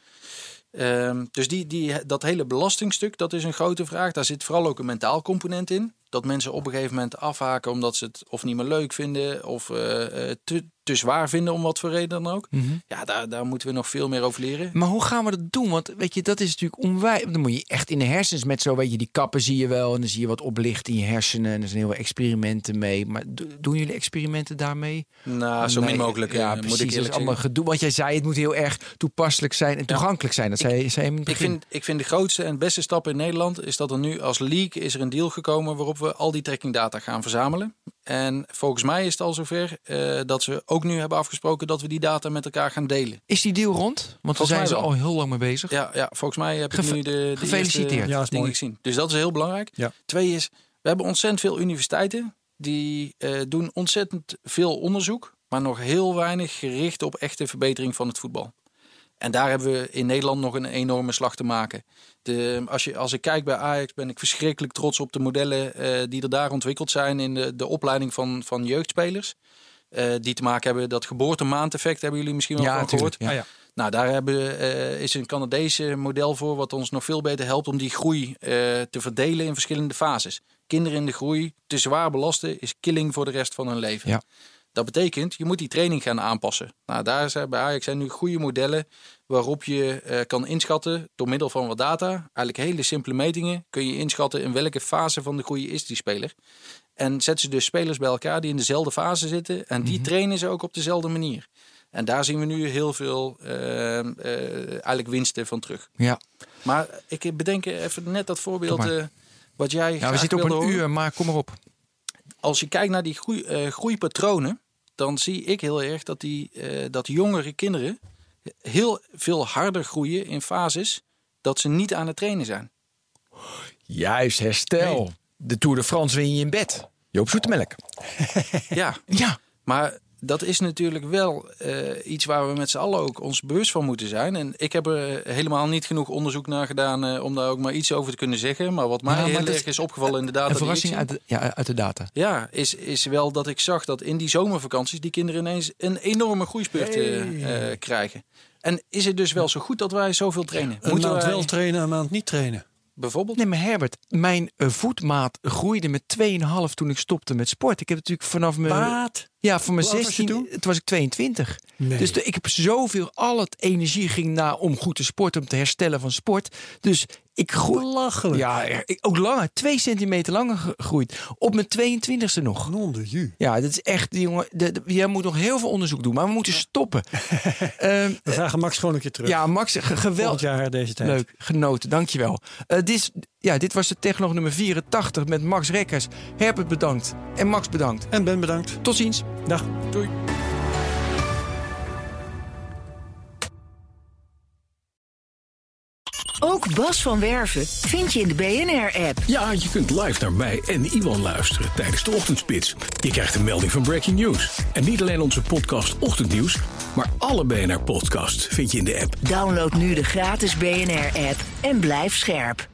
Ehm, dus die, die, dat hele belastingstuk, dat is een grote vraag. Daar zit vooral ook een mentaal component in. Dat mensen op een gegeven moment afhaken omdat ze het of niet meer leuk vinden of eh, eh, te, te zwaar vinden om wat voor reden dan ook. Mhm. Ja, daar, daar moeten we nog veel meer over leren. Maar hoe gaan we dat doen? Want weet je, dat is natuurlijk onwijs. Dan moet je echt in de hersens met zo, weet je, die kappen zie je wel. En dan zie je wat oplicht in je hersenen. En er zijn heel veel experimenten mee. Maar do- doen jullie experimenten daarmee? Nou, zo Nee, min mogelijk. Ja, eh, precies. moet ik eerlijk allemaal gedoe. Want jij zei, het moet heel erg toepasselijk zijn en toegankelijk zijn. Dat zei, zei je in het Ik vind, ik vind de grootste en beste stap in Nederland is dat er nu als leak is er een deal gekomen waarop we al die trackingdata gaan verzamelen. En volgens mij is het al zover eh, dat ze ook nu hebben afgesproken dat we die data met elkaar gaan delen. Is die deal rond? Want daar zijn ze al heel lang mee bezig. Ja, ja volgens mij heb ik Geve- nu de, de gefeliciteerd. eerste Ja, is dingen gezien. Dus dat is heel belangrijk. Ja. Twee is, we hebben ontzettend veel universiteiten. Die eh, doen ontzettend veel onderzoek. Maar nog heel weinig gericht op echte verbetering van het voetbal. En daar hebben we in Nederland nog een enorme slag te maken. De, als, je, als ik kijk bij Ajax ben ik verschrikkelijk trots op de modellen eh, die er daar ontwikkeld zijn in de, de opleiding van, van jeugdspelers. Eh, die te maken hebben dat geboortemaandeffect hebben jullie misschien wel Ja, van gehoord. ja. Ah, ja. Nou, daar hebben, eh, is een Canadese model voor wat ons nog veel beter helpt om die groei te verdelen in verschillende fases. Kinderen in de groei te zwaar belasten is killing voor de rest van hun leven. Ja. Dat betekent, je moet die training gaan aanpassen. Nou, daar zijn bij Ajax zijn nu goede modellen waarop je eh, kan inschatten door middel van wat data, eigenlijk hele simpele metingen, kun je inschatten in welke fase van de groei is die speler. En zetten ze dus spelers bij elkaar die in dezelfde fase zitten en die trainen ze ook op dezelfde manier. En daar zien we nu heel veel eh, eh, eigenlijk winsten van terug. Ja. Maar ik bedenk even net dat voorbeeld eh, wat jij Ja, we zitten op een horen. uur, maar kom maar op. Als je kijkt naar die groei, eh, groeipatronen, dan zie ik heel erg dat, die, eh, dat jongere kinderen heel veel harder groeien in fases dat ze niet aan het trainen zijn. Juist, herstel. De Tour de France win je in bed. Joop Zoetemelk. Ja, Ja. maar dat is natuurlijk wel eh, iets waar we met z'n allen ook ons bewust van moeten zijn. En ik heb er helemaal niet genoeg onderzoek naar gedaan eh, om daar ook maar iets over te kunnen zeggen. Maar wat mij Ja, maar heel erg is opgevallen in de data Een verrassing uit de, ja, uit de data. Ja, is, is wel dat ik zag dat in die zomervakanties die kinderen ineens een enorme groeispurt eh, eh, krijgen. En is het dus wel zo goed dat wij zoveel trainen? Een Moeten maand wij wel trainen, een maand niet trainen. bijvoorbeeld? Nee, maar Herbert, mijn eh, voetmaat groeide met 2,5 toen ik stopte met sport. Ik heb natuurlijk vanaf mijn... Wat? Ja, van mijn Hoe oud was je 16, toen? toen was ik 22. Nee. Dus ik heb zoveel, al het energie ging naar om goed te sporten, om te herstellen van sport. Dus ik groei. Ja, ik- ook langer, twee centimeter langer gegroeid. Op mijn 22e nog. Ju. Ja, dat is echt, jongen. De, de- jij moet nog heel veel onderzoek doen, maar we moeten stoppen. Ehm, We vragen Max gewoon een keer terug. ja, Max, geweldig. jaar deze tijd. Leuk, genoten, dankjewel. Eh dit, is, ja, dit was de Technoloog nummer 84 met Max Rekkers. Herbert bedankt en Max bedankt. En Ben bedankt. Tot ziens. Dag. Doei. Ook Bas van Werven vind je in de BNR-app. Ja, je kunt live naar mij en Iwan luisteren tijdens de ochtendspits. Je krijgt een melding van Breaking News. En niet alleen onze podcast Ochtendnieuws, maar alle BNR-podcasts vind je in de app. Download nu de gratis BNR-app en blijf scherp.